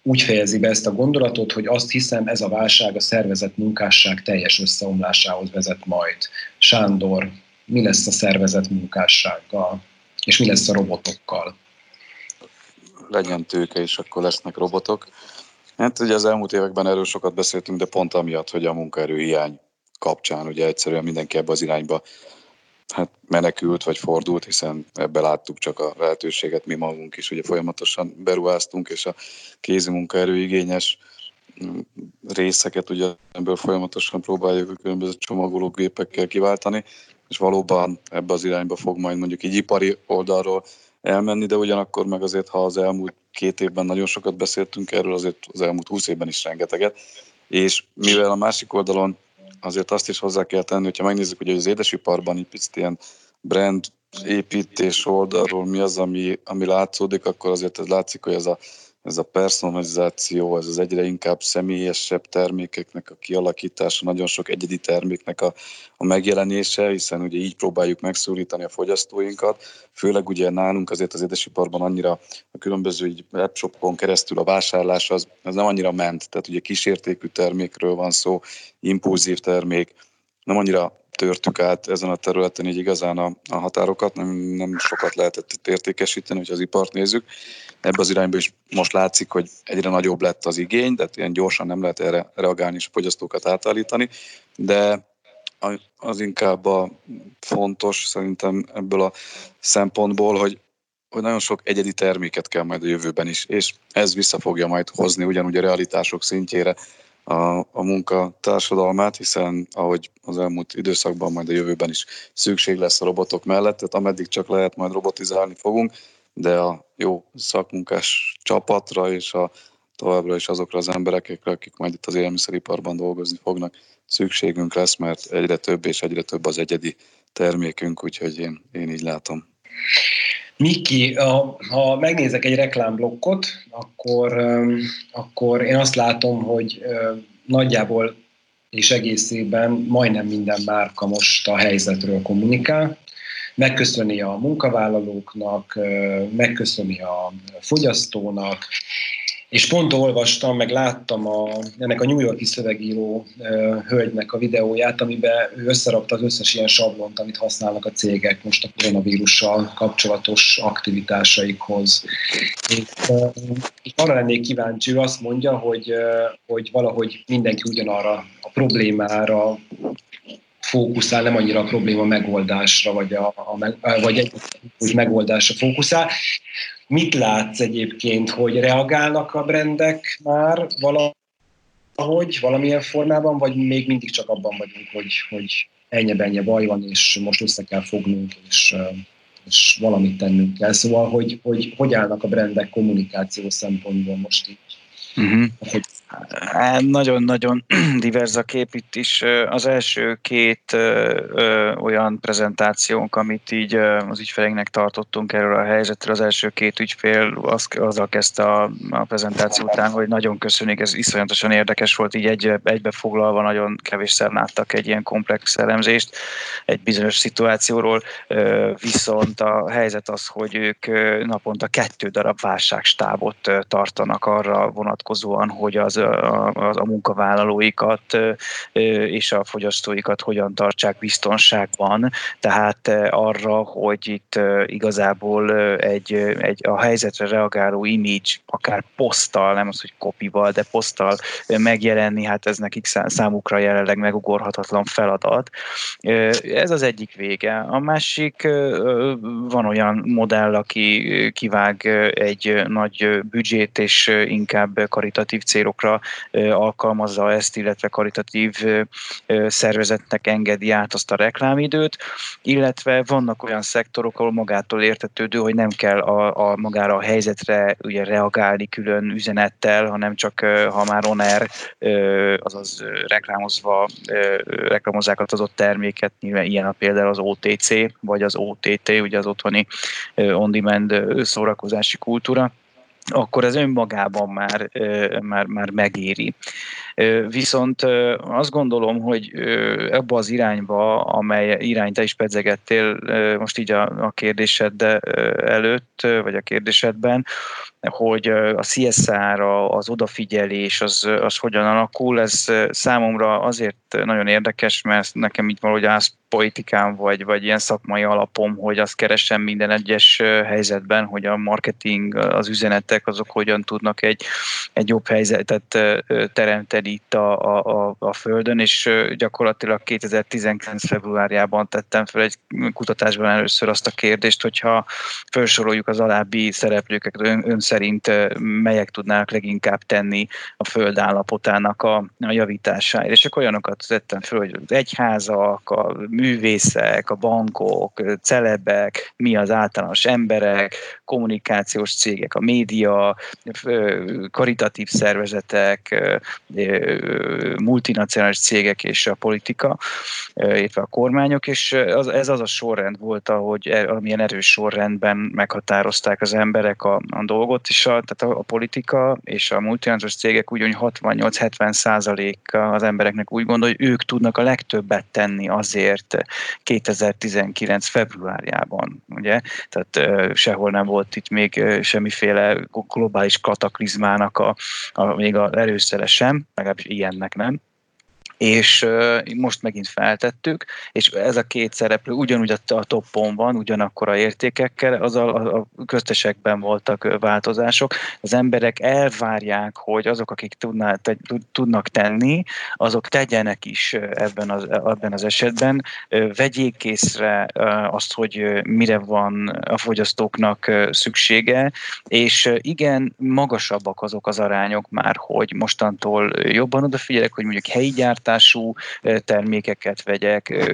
úgy fejezi be ezt a gondolatot, hogy azt hiszem ez a válság a szervezet munkásság teljes összeomlásához vezet majd. Sándor, mi lesz a szervezet munkássággal, és mi lesz a robotokkal? Legyen tőke, és akkor lesznek robotok. Hát ugye az elmúlt években erről sokat beszéltünk, de pont amiatt, hogy a munkaerő hiány kapcsán ugye egyszerűen mindenki ebbe az irányba hát menekült vagy fordult, hiszen ebbe láttuk csak a lehetőséget, mi magunk is ugye folyamatosan beruháztunk, és a kézi munkaerő igényes mm, részeket ugye ebből folyamatosan próbáljuk a különböző csomagológépekkel kiváltani, és valóban ebbe az irányba fog majd mondjuk így ipari oldalról elmenni, de ugyanakkor meg azért, ha az elmúlt két évben nagyon sokat beszéltünk erről, azért az elmúlt húsz évben is rengeteget, és mivel a másik oldalon azért azt is hozzá kell tenni, hogyha megnézzük, hogy az édesiparban egy picit ilyen brand építés oldalról mi az, ami, ami látszódik, akkor azért ez látszik, hogy ez a ez a personalizáció, ez az egyre inkább személyesebb termékeknek a kialakítása, nagyon sok egyedi terméknek a, a megjelenése, hiszen ugye így próbáljuk megszólítani a fogyasztóinkat, főleg ugye nálunk azért az édesiparban annyira a különböző webshopon keresztül a vásárlás az, az nem annyira ment, tehát ugye kísértékű termékről van szó, impulzív termék, nem annyira törtük át ezen a területen így igazán a, a határokat, nem, nem sokat lehetett értékesíteni, hogy az ipart nézzük. Ebbe az irányba is most látszik, hogy egyre nagyobb lett az igény, tehát ilyen gyorsan nem lehet erre reagálni és a fogyasztókat átállítani, de az inkább a fontos szerintem ebből a szempontból, hogy hogy nagyon sok egyedi terméket kell majd a jövőben is, és ez vissza fogja majd hozni ugyanúgy a realitások szintjére a, a munka társadalmát, hiszen ahogy az elmúlt időszakban, majd a jövőben is szükség lesz a robotok mellett, tehát ameddig csak lehet, majd robotizálni fogunk, de a jó szakmunkás csapatra és a továbbra is azokra az emberekre, akik majd itt az élelmiszeriparban dolgozni fognak, szükségünk lesz, mert egyre több és egyre több az egyedi termékünk, úgyhogy én, én így látom. Miki, ha megnézek egy reklámblokkot, akkor, akkor én azt látom, hogy nagyjából és egészében majdnem minden márka most a helyzetről kommunikál. Megköszöni a munkavállalóknak, megköszöni a fogyasztónak, és pont olvastam, meg láttam a, ennek a New Yorki szövegíró uh, hölgynek a videóját, amiben ő összerakta az összes ilyen sablont, amit használnak a cégek most a koronavírussal kapcsolatos aktivitásaikhoz. És, uh, és arra lennék kíváncsi, ő azt mondja, hogy, uh, hogy valahogy mindenki ugyanarra a problémára fókuszál, nem annyira a probléma megoldásra, vagy, a, a, vagy egy, megoldásra fókuszál. Mit látsz egyébként, hogy reagálnak a brendek már valahogy, valamilyen formában, vagy még mindig csak abban vagyunk, hogy, hogy ennyi baj van, és most össze kell fognunk, és, és valamit tennünk kell. Szóval, hogy, hogy hogy állnak a brendek kommunikáció szempontból most így? Uh-huh. Hogy Nagyon-nagyon divers a kép itt is. Az első két olyan prezentációnk, amit így az ügyfeleinknek tartottunk erről a helyzetről, az első két ügyfél az, azzal kezdte a, a prezentáció után, hogy nagyon köszönjük, ez iszonyatosan érdekes volt, így egy, egybefoglalva nagyon kevésszer láttak egy ilyen komplex elemzést egy bizonyos szituációról, viszont a helyzet az, hogy ők naponta kettő darab válságstábot tartanak arra vonatkozóan, hogy az a, a, munkavállalóikat és a fogyasztóikat hogyan tartsák biztonságban, tehát arra, hogy itt igazából egy, egy a helyzetre reagáló image, akár poszttal, nem az, hogy kopival, de poszttal megjelenni, hát ez nekik számukra jelenleg megugorhatatlan feladat. Ez az egyik vége. A másik, van olyan modell, aki kivág egy nagy büdzsét, és inkább karitatív célokra alkalmazza ezt, illetve karitatív szervezetnek engedi át azt a reklámidőt, illetve vannak olyan szektorok, ahol magától értetődő, hogy nem kell a, a magára a helyzetre ugye reagálni külön üzenettel, hanem csak ha már on air, azaz reklámozva reklámozzák az adott terméket, nyilván ilyen a például az OTC, vagy az OTT, ugye az otthoni on-demand szórakozási kultúra, akkor ez önmagában már, már, már megéri. Viszont azt gondolom, hogy ebbe az irányba, amely irányt te is pedzegettél most így a, a kérdésed előtt, vagy a kérdésedben, hogy a CSR, az odafigyelés, az, az hogyan alakul, ez számomra azért nagyon érdekes, mert nekem így valahogy politikám, vagy, vagy ilyen szakmai alapom, hogy azt keresem minden egyes helyzetben, hogy a marketing, az üzenetek, azok hogyan tudnak egy, egy jobb helyzetet teremteni itt a, a, a Földön, és gyakorlatilag 2019. februárjában tettem fel egy kutatásban először azt a kérdést, hogyha felsoroljuk az alábbi szereplőket, ön, ön szerint melyek tudnának leginkább tenni a Föld állapotának a, a javításáért. És akkor olyanokat tettem fel, hogy az egyházak, a művészek, a bankok, celebek, mi az általános emberek, kommunikációs cégek, a média, karitatív szervezetek, multinacionális cégek és a politika, illetve a kormányok, és ez az a sorrend volt, ahogy er, amilyen erős sorrendben meghatározták az emberek a, a dolgot, és a, tehát a, a politika és a multinacionális cégek úgy, 68-70 százalék az embereknek úgy gondol, hogy ők tudnak a legtöbbet tenni azért 2019 februárjában, ugye? Tehát sehol nem volt itt még semmiféle globális kataklizmának a, a még a erőszere sem, legalábbis ilyennek nem és most megint feltettük, és ez a két szereplő ugyanúgy a toppon van, ugyanakkor a értékekkel, az a, a köztesekben voltak változások. Az emberek elvárják, hogy azok, akik tudná, te, tudnak tenni, azok tegyenek is ebben az, ebben az esetben, vegyék észre azt, hogy mire van a fogyasztóknak szüksége, és igen, magasabbak azok az arányok már, hogy mostantól jobban odafigyelek, hogy mondjuk helyi gyártás, gyártású termékeket vegyek,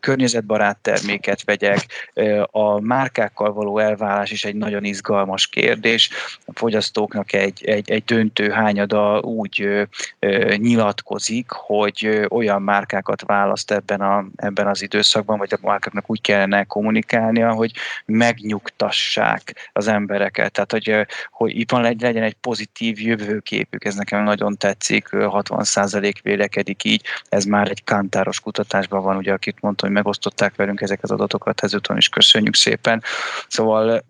környezetbarát terméket vegyek. A márkákkal való elvállás is egy nagyon izgalmas kérdés. A fogyasztóknak egy, egy, egy döntő hányada úgy nyilatkozik, hogy olyan márkákat választ ebben, a, ebben az időszakban, vagy a márkáknak úgy kellene kommunikálnia, hogy megnyugtassák az embereket. Tehát, hogy, hogy itt van, legyen egy pozitív jövőképük, ez nekem nagyon tetszik, 60% vélekedik működik így. Ez már egy kantáros kutatásban van, ugye, akit mondta, hogy megosztották velünk ezeket az adatokat, ezúton is köszönjük szépen. Szóval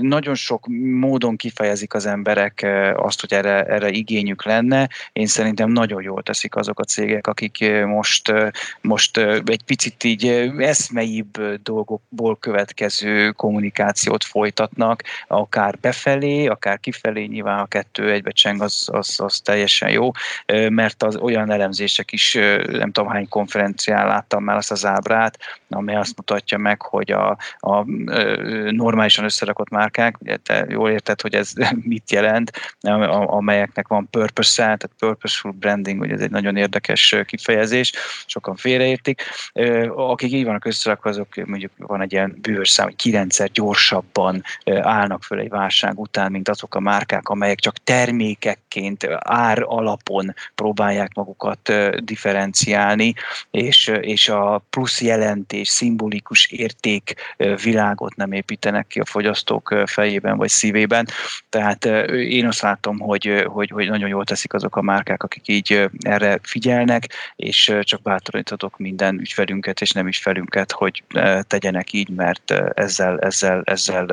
nagyon sok módon kifejezik az emberek azt, hogy erre, erre igényük lenne. Én szerintem nagyon jól teszik azok a cégek, akik most, most egy picit így eszmeibb dolgokból következő kommunikációt folytatnak, akár befelé, akár kifelé, nyilván a kettő egybecseng, az, az, az teljesen jó, mert az olyan elem elemzések is, nem tudom hány konferencián láttam már azt az ábrát, ami azt mutatja meg, hogy a, a normálisan összerakott márkák, te jól érted, hogy ez mit jelent, amelyeknek van purpose tehát purposeful branding, ugye ez egy nagyon érdekes kifejezés, sokan félreértik. Akik így vannak összerakva, azok mondjuk van egy ilyen bűvös szám, hogy kilencszer gyorsabban állnak föl egy válság után, mint azok a márkák, amelyek csak termékekként, ár alapon próbálják magukat differenciálni, és, és a plusz jelentés, szimbolikus érték világot nem építenek ki a fogyasztók fejében vagy szívében. Tehát én azt látom, hogy, hogy, hogy nagyon jól teszik azok a márkák, akik így erre figyelnek, és csak bátoríthatok minden ügyfelünket és nem ügyfelünket, hogy tegyenek így, mert ezzel, ezzel, ezzel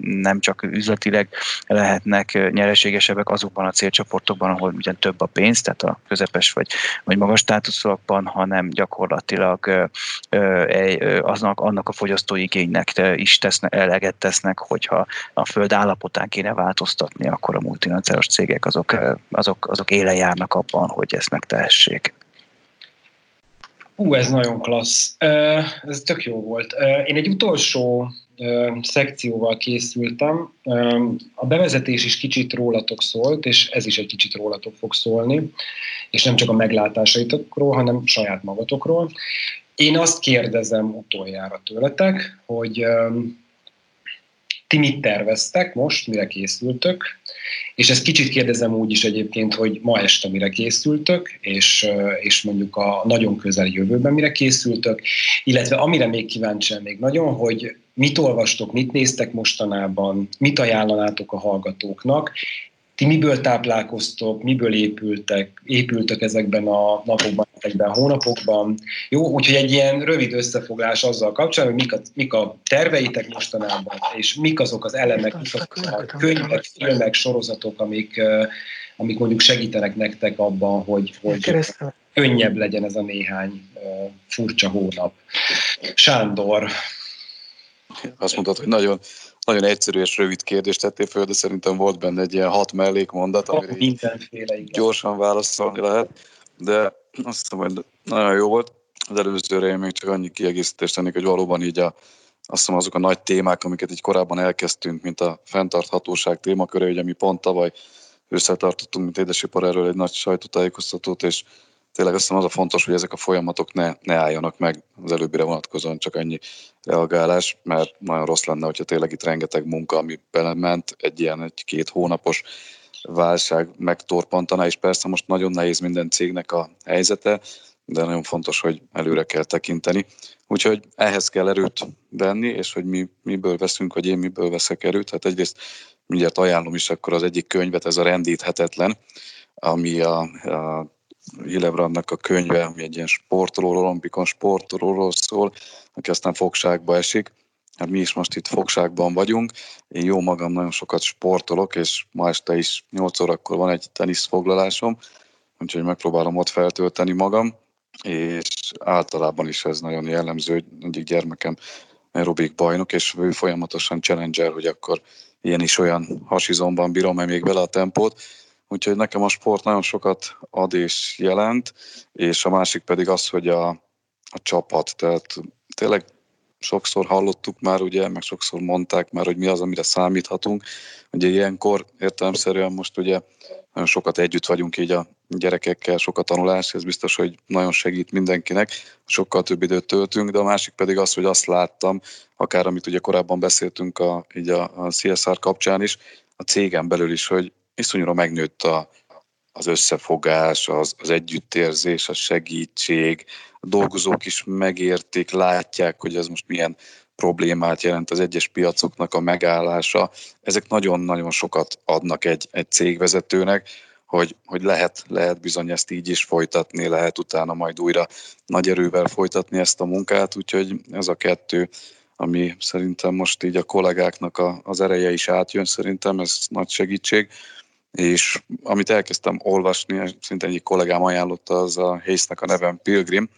nem csak üzletileg lehetnek nyereségesebbek azokban a célcsoportokban, ahol ugyan több a pénz, tehát a közepes vagy, vagy magas státuszokban, hanem gyakorlatilag aznak, annak a fogyasztói igénynek is tesznek, eleget tesznek, hogyha a föld állapotán kéne változtatni, akkor a multinacionális cégek azok, azok, azok éle járnak abban, hogy ezt megtehessék. Ú, ez nagyon klassz. Ez tök jó volt. Én egy utolsó szekcióval készültem. A bevezetés is kicsit rólatok szólt, és ez is egy kicsit rólatok fog szólni, és nem csak a meglátásaitokról, hanem saját magatokról. Én azt kérdezem utoljára tőletek, hogy ti mit terveztek most, mire készültök, és ezt kicsit kérdezem úgy is egyébként, hogy ma este mire készültök, és, és mondjuk a nagyon közeli jövőben mire készültök, illetve amire még kíváncsi még nagyon, hogy mit olvastok, mit néztek mostanában, mit ajánlanátok a hallgatóknak, ti miből táplálkoztok, miből épültek, épültek ezekben a napokban, ezekben a hónapokban. Jó, úgyhogy egy ilyen rövid összefoglás azzal kapcsolatban, hogy mik a, mik a terveitek mostanában, és mik azok az elemek, mik azok a könyvek, filmek, sorozatok, amik, amik mondjuk segítenek nektek abban, hogy, hogy könnyebb legyen ez a néhány furcsa hónap. Sándor. Azt mondtad, hogy nagyon nagyon egyszerű és rövid kérdést tettél föl, de szerintem volt benne egy ilyen hat mellékmondat, amire Mindenféle, gyorsan válaszolni lehet, de azt hiszem, hogy nagyon jó volt. Az előzőre én még csak annyi kiegészítést tennék, hogy valóban így a, azt hiszem azok a nagy témák, amiket így korábban elkezdtünk, mint a fenntarthatóság témaköre, ugye mi pont tavaly összetartottunk, mint édesipar erről egy nagy sajtótájékoztatót, és tényleg azt hiszem az a fontos, hogy ezek a folyamatok ne, ne álljanak meg az előbbire vonatkozóan csak ennyi reagálás, mert nagyon rossz lenne, hogyha tényleg itt rengeteg munka, ami belement, egy ilyen egy-két hónapos válság megtorpantaná, és persze most nagyon nehéz minden cégnek a helyzete, de nagyon fontos, hogy előre kell tekinteni. Úgyhogy ehhez kell erőt venni, és hogy mi miből veszünk, vagy én miből veszek erőt. Hát egyrészt mindjárt ajánlom is akkor az egyik könyvet, ez a rendíthetetlen, ami a, a Hillebrandnak a könyve, ami egy ilyen sportoló, olimpikon sportolóról szól, aki aztán fogságba esik. Hát mi is most itt fogságban vagyunk. Én jó magam nagyon sokat sportolok, és ma este is 8 órakor van egy teniszfoglalásom, úgyhogy megpróbálom ott feltölteni magam, és általában is ez nagyon jellemző, egyik gyermekem aerobik bajnok, és ő folyamatosan challenger, hogy akkor ilyen is olyan hasizomban bírom-e még vele a tempót, Úgyhogy nekem a sport nagyon sokat ad és jelent, és a másik pedig az, hogy a, a csapat. Tehát tényleg sokszor hallottuk már, ugye, meg sokszor mondták már, hogy mi az, amire számíthatunk. Ugye ilyenkor értelemszerűen most ugye nagyon sokat együtt vagyunk így a gyerekekkel, sokat tanulás, ez biztos, hogy nagyon segít mindenkinek, sokkal több időt töltünk, de a másik pedig az, hogy azt láttam, akár amit ugye korábban beszéltünk a, így a, a CSR kapcsán is, a cégen belül is, hogy iszonyúra megnőtt a, az összefogás, az, az együttérzés, a segítség, a dolgozók is megértik, látják, hogy ez most milyen problémát jelent az egyes piacoknak a megállása. Ezek nagyon-nagyon sokat adnak egy, egy cégvezetőnek, hogy, hogy lehet, lehet bizony ezt így is folytatni, lehet utána majd újra nagy erővel folytatni ezt a munkát, úgyhogy ez a kettő, ami szerintem most így a kollégáknak a, az ereje is átjön, szerintem ez nagy segítség és amit elkezdtem olvasni, szinte egyik kollégám ajánlotta, az a Hésznek a nevem Pilgrim,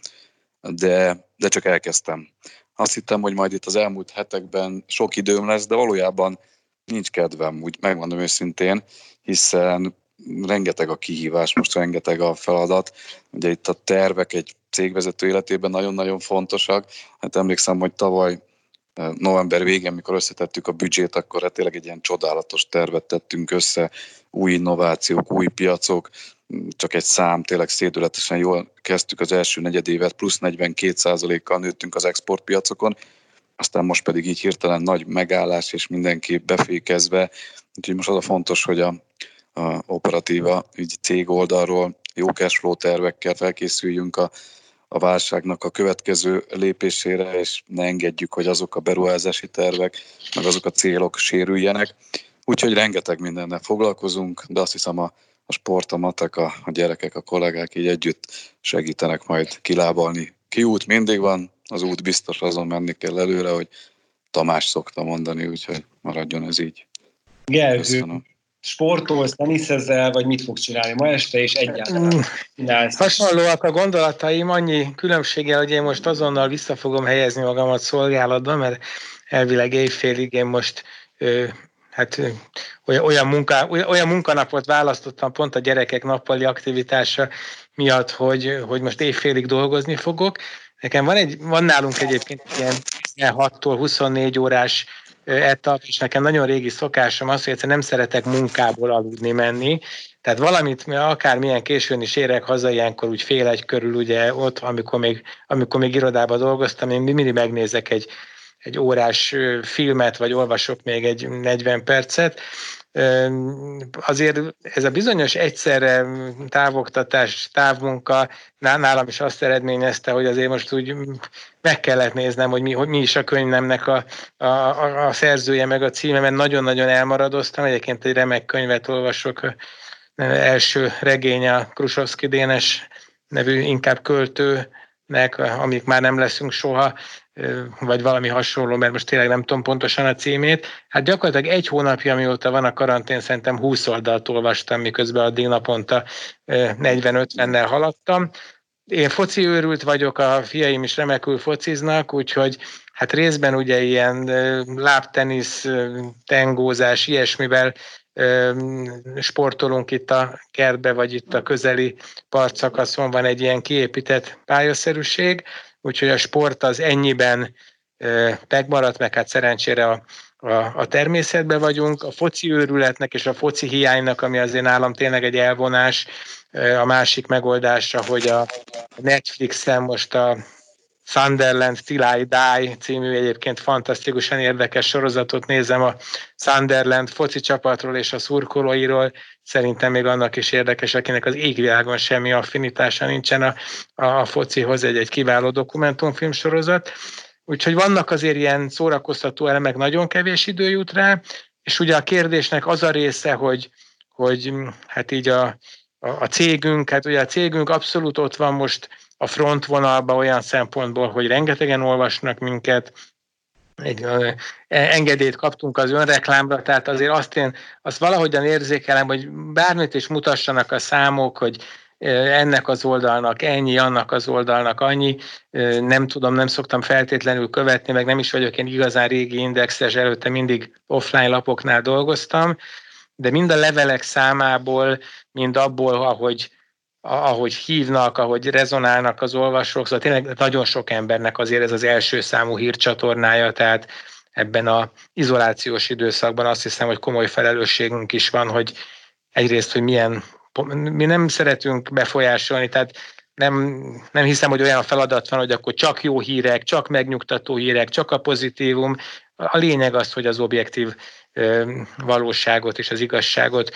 de, de csak elkezdtem. Azt hittem, hogy majd itt az elmúlt hetekben sok időm lesz, de valójában nincs kedvem, úgy megmondom őszintén, hiszen rengeteg a kihívás, most rengeteg a feladat. Ugye itt a tervek egy cégvezető életében nagyon-nagyon fontosak. Hát emlékszem, hogy tavaly november végén, mikor összetettük a büdzsét, akkor hát tényleg egy ilyen csodálatos tervet tettünk össze, új innovációk, új piacok, csak egy szám, tényleg szédületesen jól kezdtük az első negyedévet, plusz 42%-kal nőttünk az exportpiacokon, aztán most pedig így hirtelen nagy megállás, és mindenki befékezve, úgyhogy most az a fontos, hogy a, a operatíva így cég oldalról jó cashflow tervekkel felkészüljünk a a válságnak a következő lépésére, és ne engedjük, hogy azok a beruházási tervek, meg azok a célok sérüljenek. Úgyhogy rengeteg mindennel foglalkozunk, de azt hiszem a, a sport, a matek, a, a gyerekek, a kollégák így együtt segítenek majd kilábalni. Kiút mindig van, az út biztos azon menni kell előre, hogy Tamás szokta mondani, úgyhogy maradjon ez így. Gergő, sportolsz, teniszezel, vagy mit fogsz csinálni ma este, és egyáltalán mm. csinálsz? Hasonlóak a gondolataim, annyi különbséggel, hogy én most azonnal vissza fogom helyezni magamat szolgálatban, mert elvileg éjfélig én most ö, hát olyan, olyan, munká, olyan munkanapot választottam pont a gyerekek nappali aktivitása miatt, hogy, hogy most éjfélig dolgozni fogok. Nekem van, egy, van nálunk egyébként ilyen 6-tól 24 órás etap, és nekem nagyon régi szokásom az, hogy nem szeretek munkából aludni menni, tehát valamit, akármilyen későn is érek haza, ilyenkor úgy fél egy körül, ugye ott, amikor még, amikor még irodában dolgoztam, én mindig megnézek egy, egy órás filmet, vagy olvasok még egy 40 percet, azért ez a bizonyos egyszerre távoktatás, távmunka nálam is azt eredményezte, hogy azért most úgy meg kellett néznem, hogy mi, hogy mi is a könyvemnek a, a, a szerzője, meg a címe, mert nagyon-nagyon elmaradoztam. Egyébként egy remek könyvet olvasok, első regény a Krusovszki Dénes nevű inkább költőnek, amik már nem leszünk soha, vagy valami hasonló, mert most tényleg nem tudom pontosan a címét. Hát gyakorlatilag egy hónapja, mióta van a karantén, szerintem 20 oldalt olvastam, miközben addig naponta 40-50-nel haladtam. Én foci őrült vagyok, a fiaim is remekül fociznak, úgyhogy hát részben ugye ilyen lábtenisz, tengózás, ilyesmivel sportolunk itt a kertbe, vagy itt a közeli partszakaszon van egy ilyen kiépített pályaszerűség, úgyhogy a sport az ennyiben megmaradt, meg hát szerencsére a, a, a természetben vagyunk. A foci őrületnek és a foci hiánynak, ami azért nálam tényleg egy elvonás, a másik megoldásra, hogy a Netflixen most a Sunderland Till I Die című egyébként fantasztikusan érdekes sorozatot nézem a Sunderland foci csapatról és a szurkolóiról. Szerintem még annak is érdekes, akinek az égvilágon semmi affinitása nincsen a, a focihoz, egy, egy kiváló dokumentumfilm sorozat. Úgyhogy vannak azért ilyen szórakoztató elemek, nagyon kevés idő jut rá, és ugye a kérdésnek az a része, hogy, hogy hát így a, a, a cégünk, hát ugye a cégünk abszolút ott van most a frontvonalba olyan szempontból, hogy rengetegen olvasnak minket, egy engedélyt kaptunk az önreklámra, tehát azért azt én azt valahogyan érzékelem, hogy bármit is mutassanak a számok, hogy ennek az oldalnak ennyi, annak az oldalnak annyi, nem tudom, nem szoktam feltétlenül követni, meg nem is vagyok én igazán régi indexes, előtte mindig offline lapoknál dolgoztam, de mind a levelek számából, mind abból, ahogy ahogy hívnak, ahogy rezonálnak az olvasók, szóval tényleg nagyon sok embernek azért ez az első számú hírcsatornája, tehát ebben a izolációs időszakban azt hiszem, hogy komoly felelősségünk is van, hogy egyrészt, hogy milyen, mi nem szeretünk befolyásolni, tehát nem, nem hiszem, hogy olyan feladat van, hogy akkor csak jó hírek, csak megnyugtató hírek, csak a pozitívum. A lényeg az, hogy az objektív valóságot és az igazságot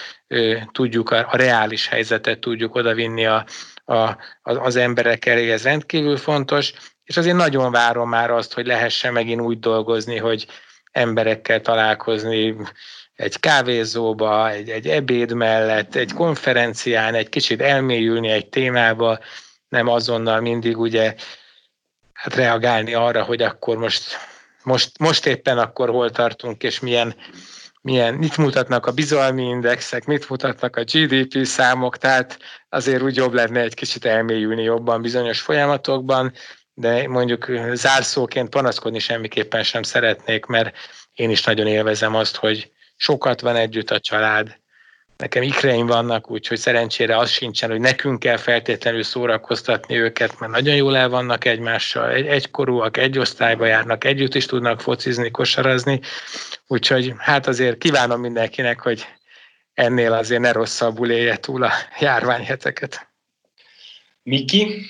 tudjuk, a, a reális helyzetet tudjuk odavinni a, a, az emberek elé, ez rendkívül fontos, és azért nagyon várom már azt, hogy lehessen megint úgy dolgozni, hogy emberekkel találkozni egy kávézóba, egy, egy ebéd mellett, egy konferencián, egy kicsit elmélyülni egy témába, nem azonnal mindig ugye hát reagálni arra, hogy akkor most most, most éppen akkor hol tartunk, és milyen, milyen, mit mutatnak a bizalmi indexek, mit mutatnak a GDP számok, tehát azért úgy jobb lenne egy kicsit elmélyülni jobban bizonyos folyamatokban, de mondjuk zárszóként panaszkodni semmiképpen sem szeretnék, mert én is nagyon élvezem azt, hogy sokat van együtt a család, nekem ikreim vannak, úgyhogy szerencsére az sincsen, hogy nekünk kell feltétlenül szórakoztatni őket, mert nagyon jól el vannak egymással, egy, egykorúak, egy osztályba járnak, együtt is tudnak focizni, kosarazni, úgyhogy hát azért kívánom mindenkinek, hogy ennél azért ne rosszabbul élje túl a járványheteket. Miki?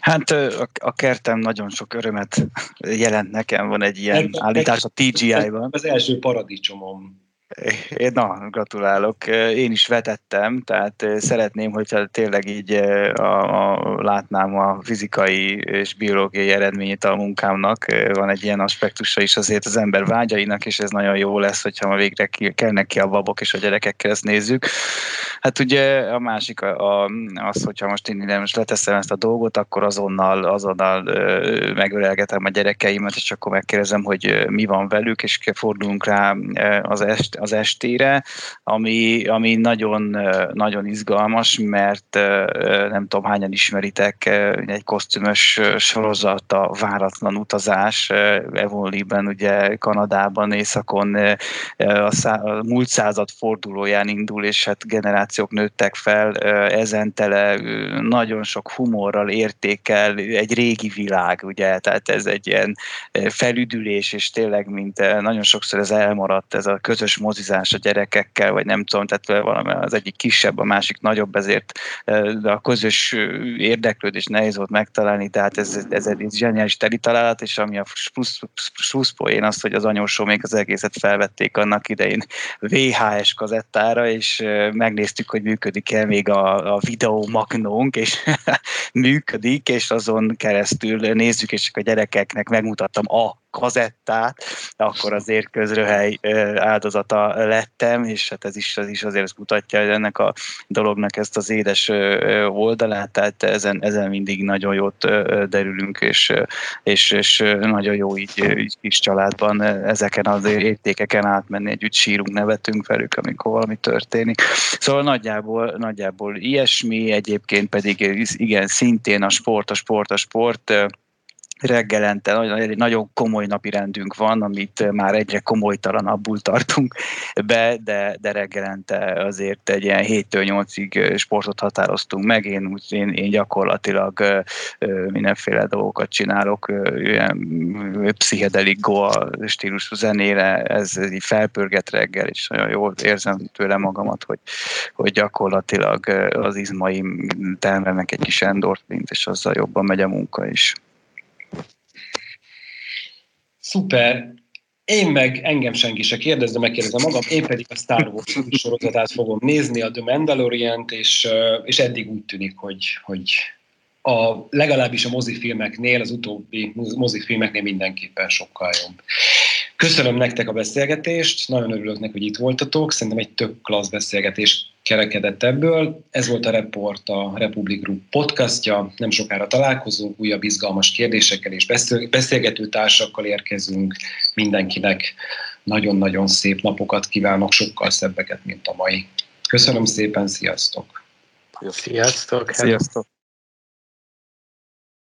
Hát a, kertem nagyon sok örömet jelent nekem, van egy ilyen állítás a TGI-ban. Az első paradicsomom Na, gratulálok. Én is vetettem, tehát szeretném, hogyha tényleg így a, a, látnám a fizikai és biológiai eredményét a munkámnak. Van egy ilyen aspektusa is azért az ember vágyainak, és ez nagyon jó lesz, hogyha ma végre kelnek ki a babok és a gyerekekkel ezt nézzük. Hát ugye a másik a, a, az, hogyha most én ide most leteszem ezt a dolgot, akkor azonnal, azonnal megölelgetem a gyerekeimet, és akkor megkérdezem, hogy mi van velük, és fordulunk rá az est, az estére, ami, ami nagyon, nagyon izgalmas, mert nem tudom hányan ismeritek, egy kosztümös sorozat, a Váratlan utazás, Evonliben, ugye Kanadában, északon a, szá, a múlt század fordulóján indul, és hát generációk nőttek fel, ezen tele nagyon sok humorral értékel egy régi világ, ugye, tehát ez egy ilyen felüdülés, és tényleg, mint nagyon sokszor ez elmaradt, ez a közös mozizás a gyerekekkel, vagy nem tudom, tehát valami az egyik kisebb, a másik nagyobb, ezért de a közös érdeklődés nehéz volt megtalálni, tehát ez, ez egy zseniális teli találat, és ami a plusz, plusz poén az, hogy az anyósó még az egészet felvették annak idején VHS kazettára, és megnéztük, hogy működik-e még a, a videó magnónk, és működik, és azon keresztül nézzük, és a gyerekeknek megmutattam a kazettát, akkor azért közröhely áldozata lettem, és hát ez is, ez is azért mutatja hogy ennek a dolognak ezt az édes oldalát, tehát ezen, ezen mindig nagyon jót derülünk, és, és, és nagyon jó így, így kis családban ezeken az értékeken átmenni, együtt sírunk, nevetünk velük, amikor valami történik. Szóval nagyjából, nagyjából ilyesmi, egyébként pedig igen, szintén a sport, a sport, a sport, reggelente nagyon, nagyon komoly napi rendünk van, amit már egyre komolytalanabbul tartunk be, de, de reggelente azért egy ilyen 7-től 8-ig sportot határoztunk meg. Én, úgy, én, én gyakorlatilag mindenféle dolgokat csinálok, ilyen pszichedelik goa stílusú zenére, ez, ez így felpörget reggel, és nagyon jól érzem tőle magamat, hogy, hogy gyakorlatilag az izmaim termelnek egy kis endorfint, és azzal jobban megy a munka is. Szuper. Én meg engem senki se kérdez, de megkérdezem magam, én pedig a Star Wars sorozatát fogom nézni, a The Mandalorian-t, és, és eddig úgy tűnik, hogy, hogy a, legalábbis a mozifilmeknél, az utóbbi mozifilmeknél mindenképpen sokkal jobb. Köszönöm nektek a beszélgetést, nagyon örülök neki, hogy itt voltatok, szerintem egy tök klassz beszélgetés kerekedett ebből. Ez volt a Report, a Republic Group podcastja. Nem sokára találkozunk, újabb izgalmas kérdésekkel és beszélgető társakkal érkezünk. Mindenkinek nagyon-nagyon szép napokat kívánok, sokkal szebbeket, mint a mai. Köszönöm szépen, sziasztok! Sziasztok! Sziasztok!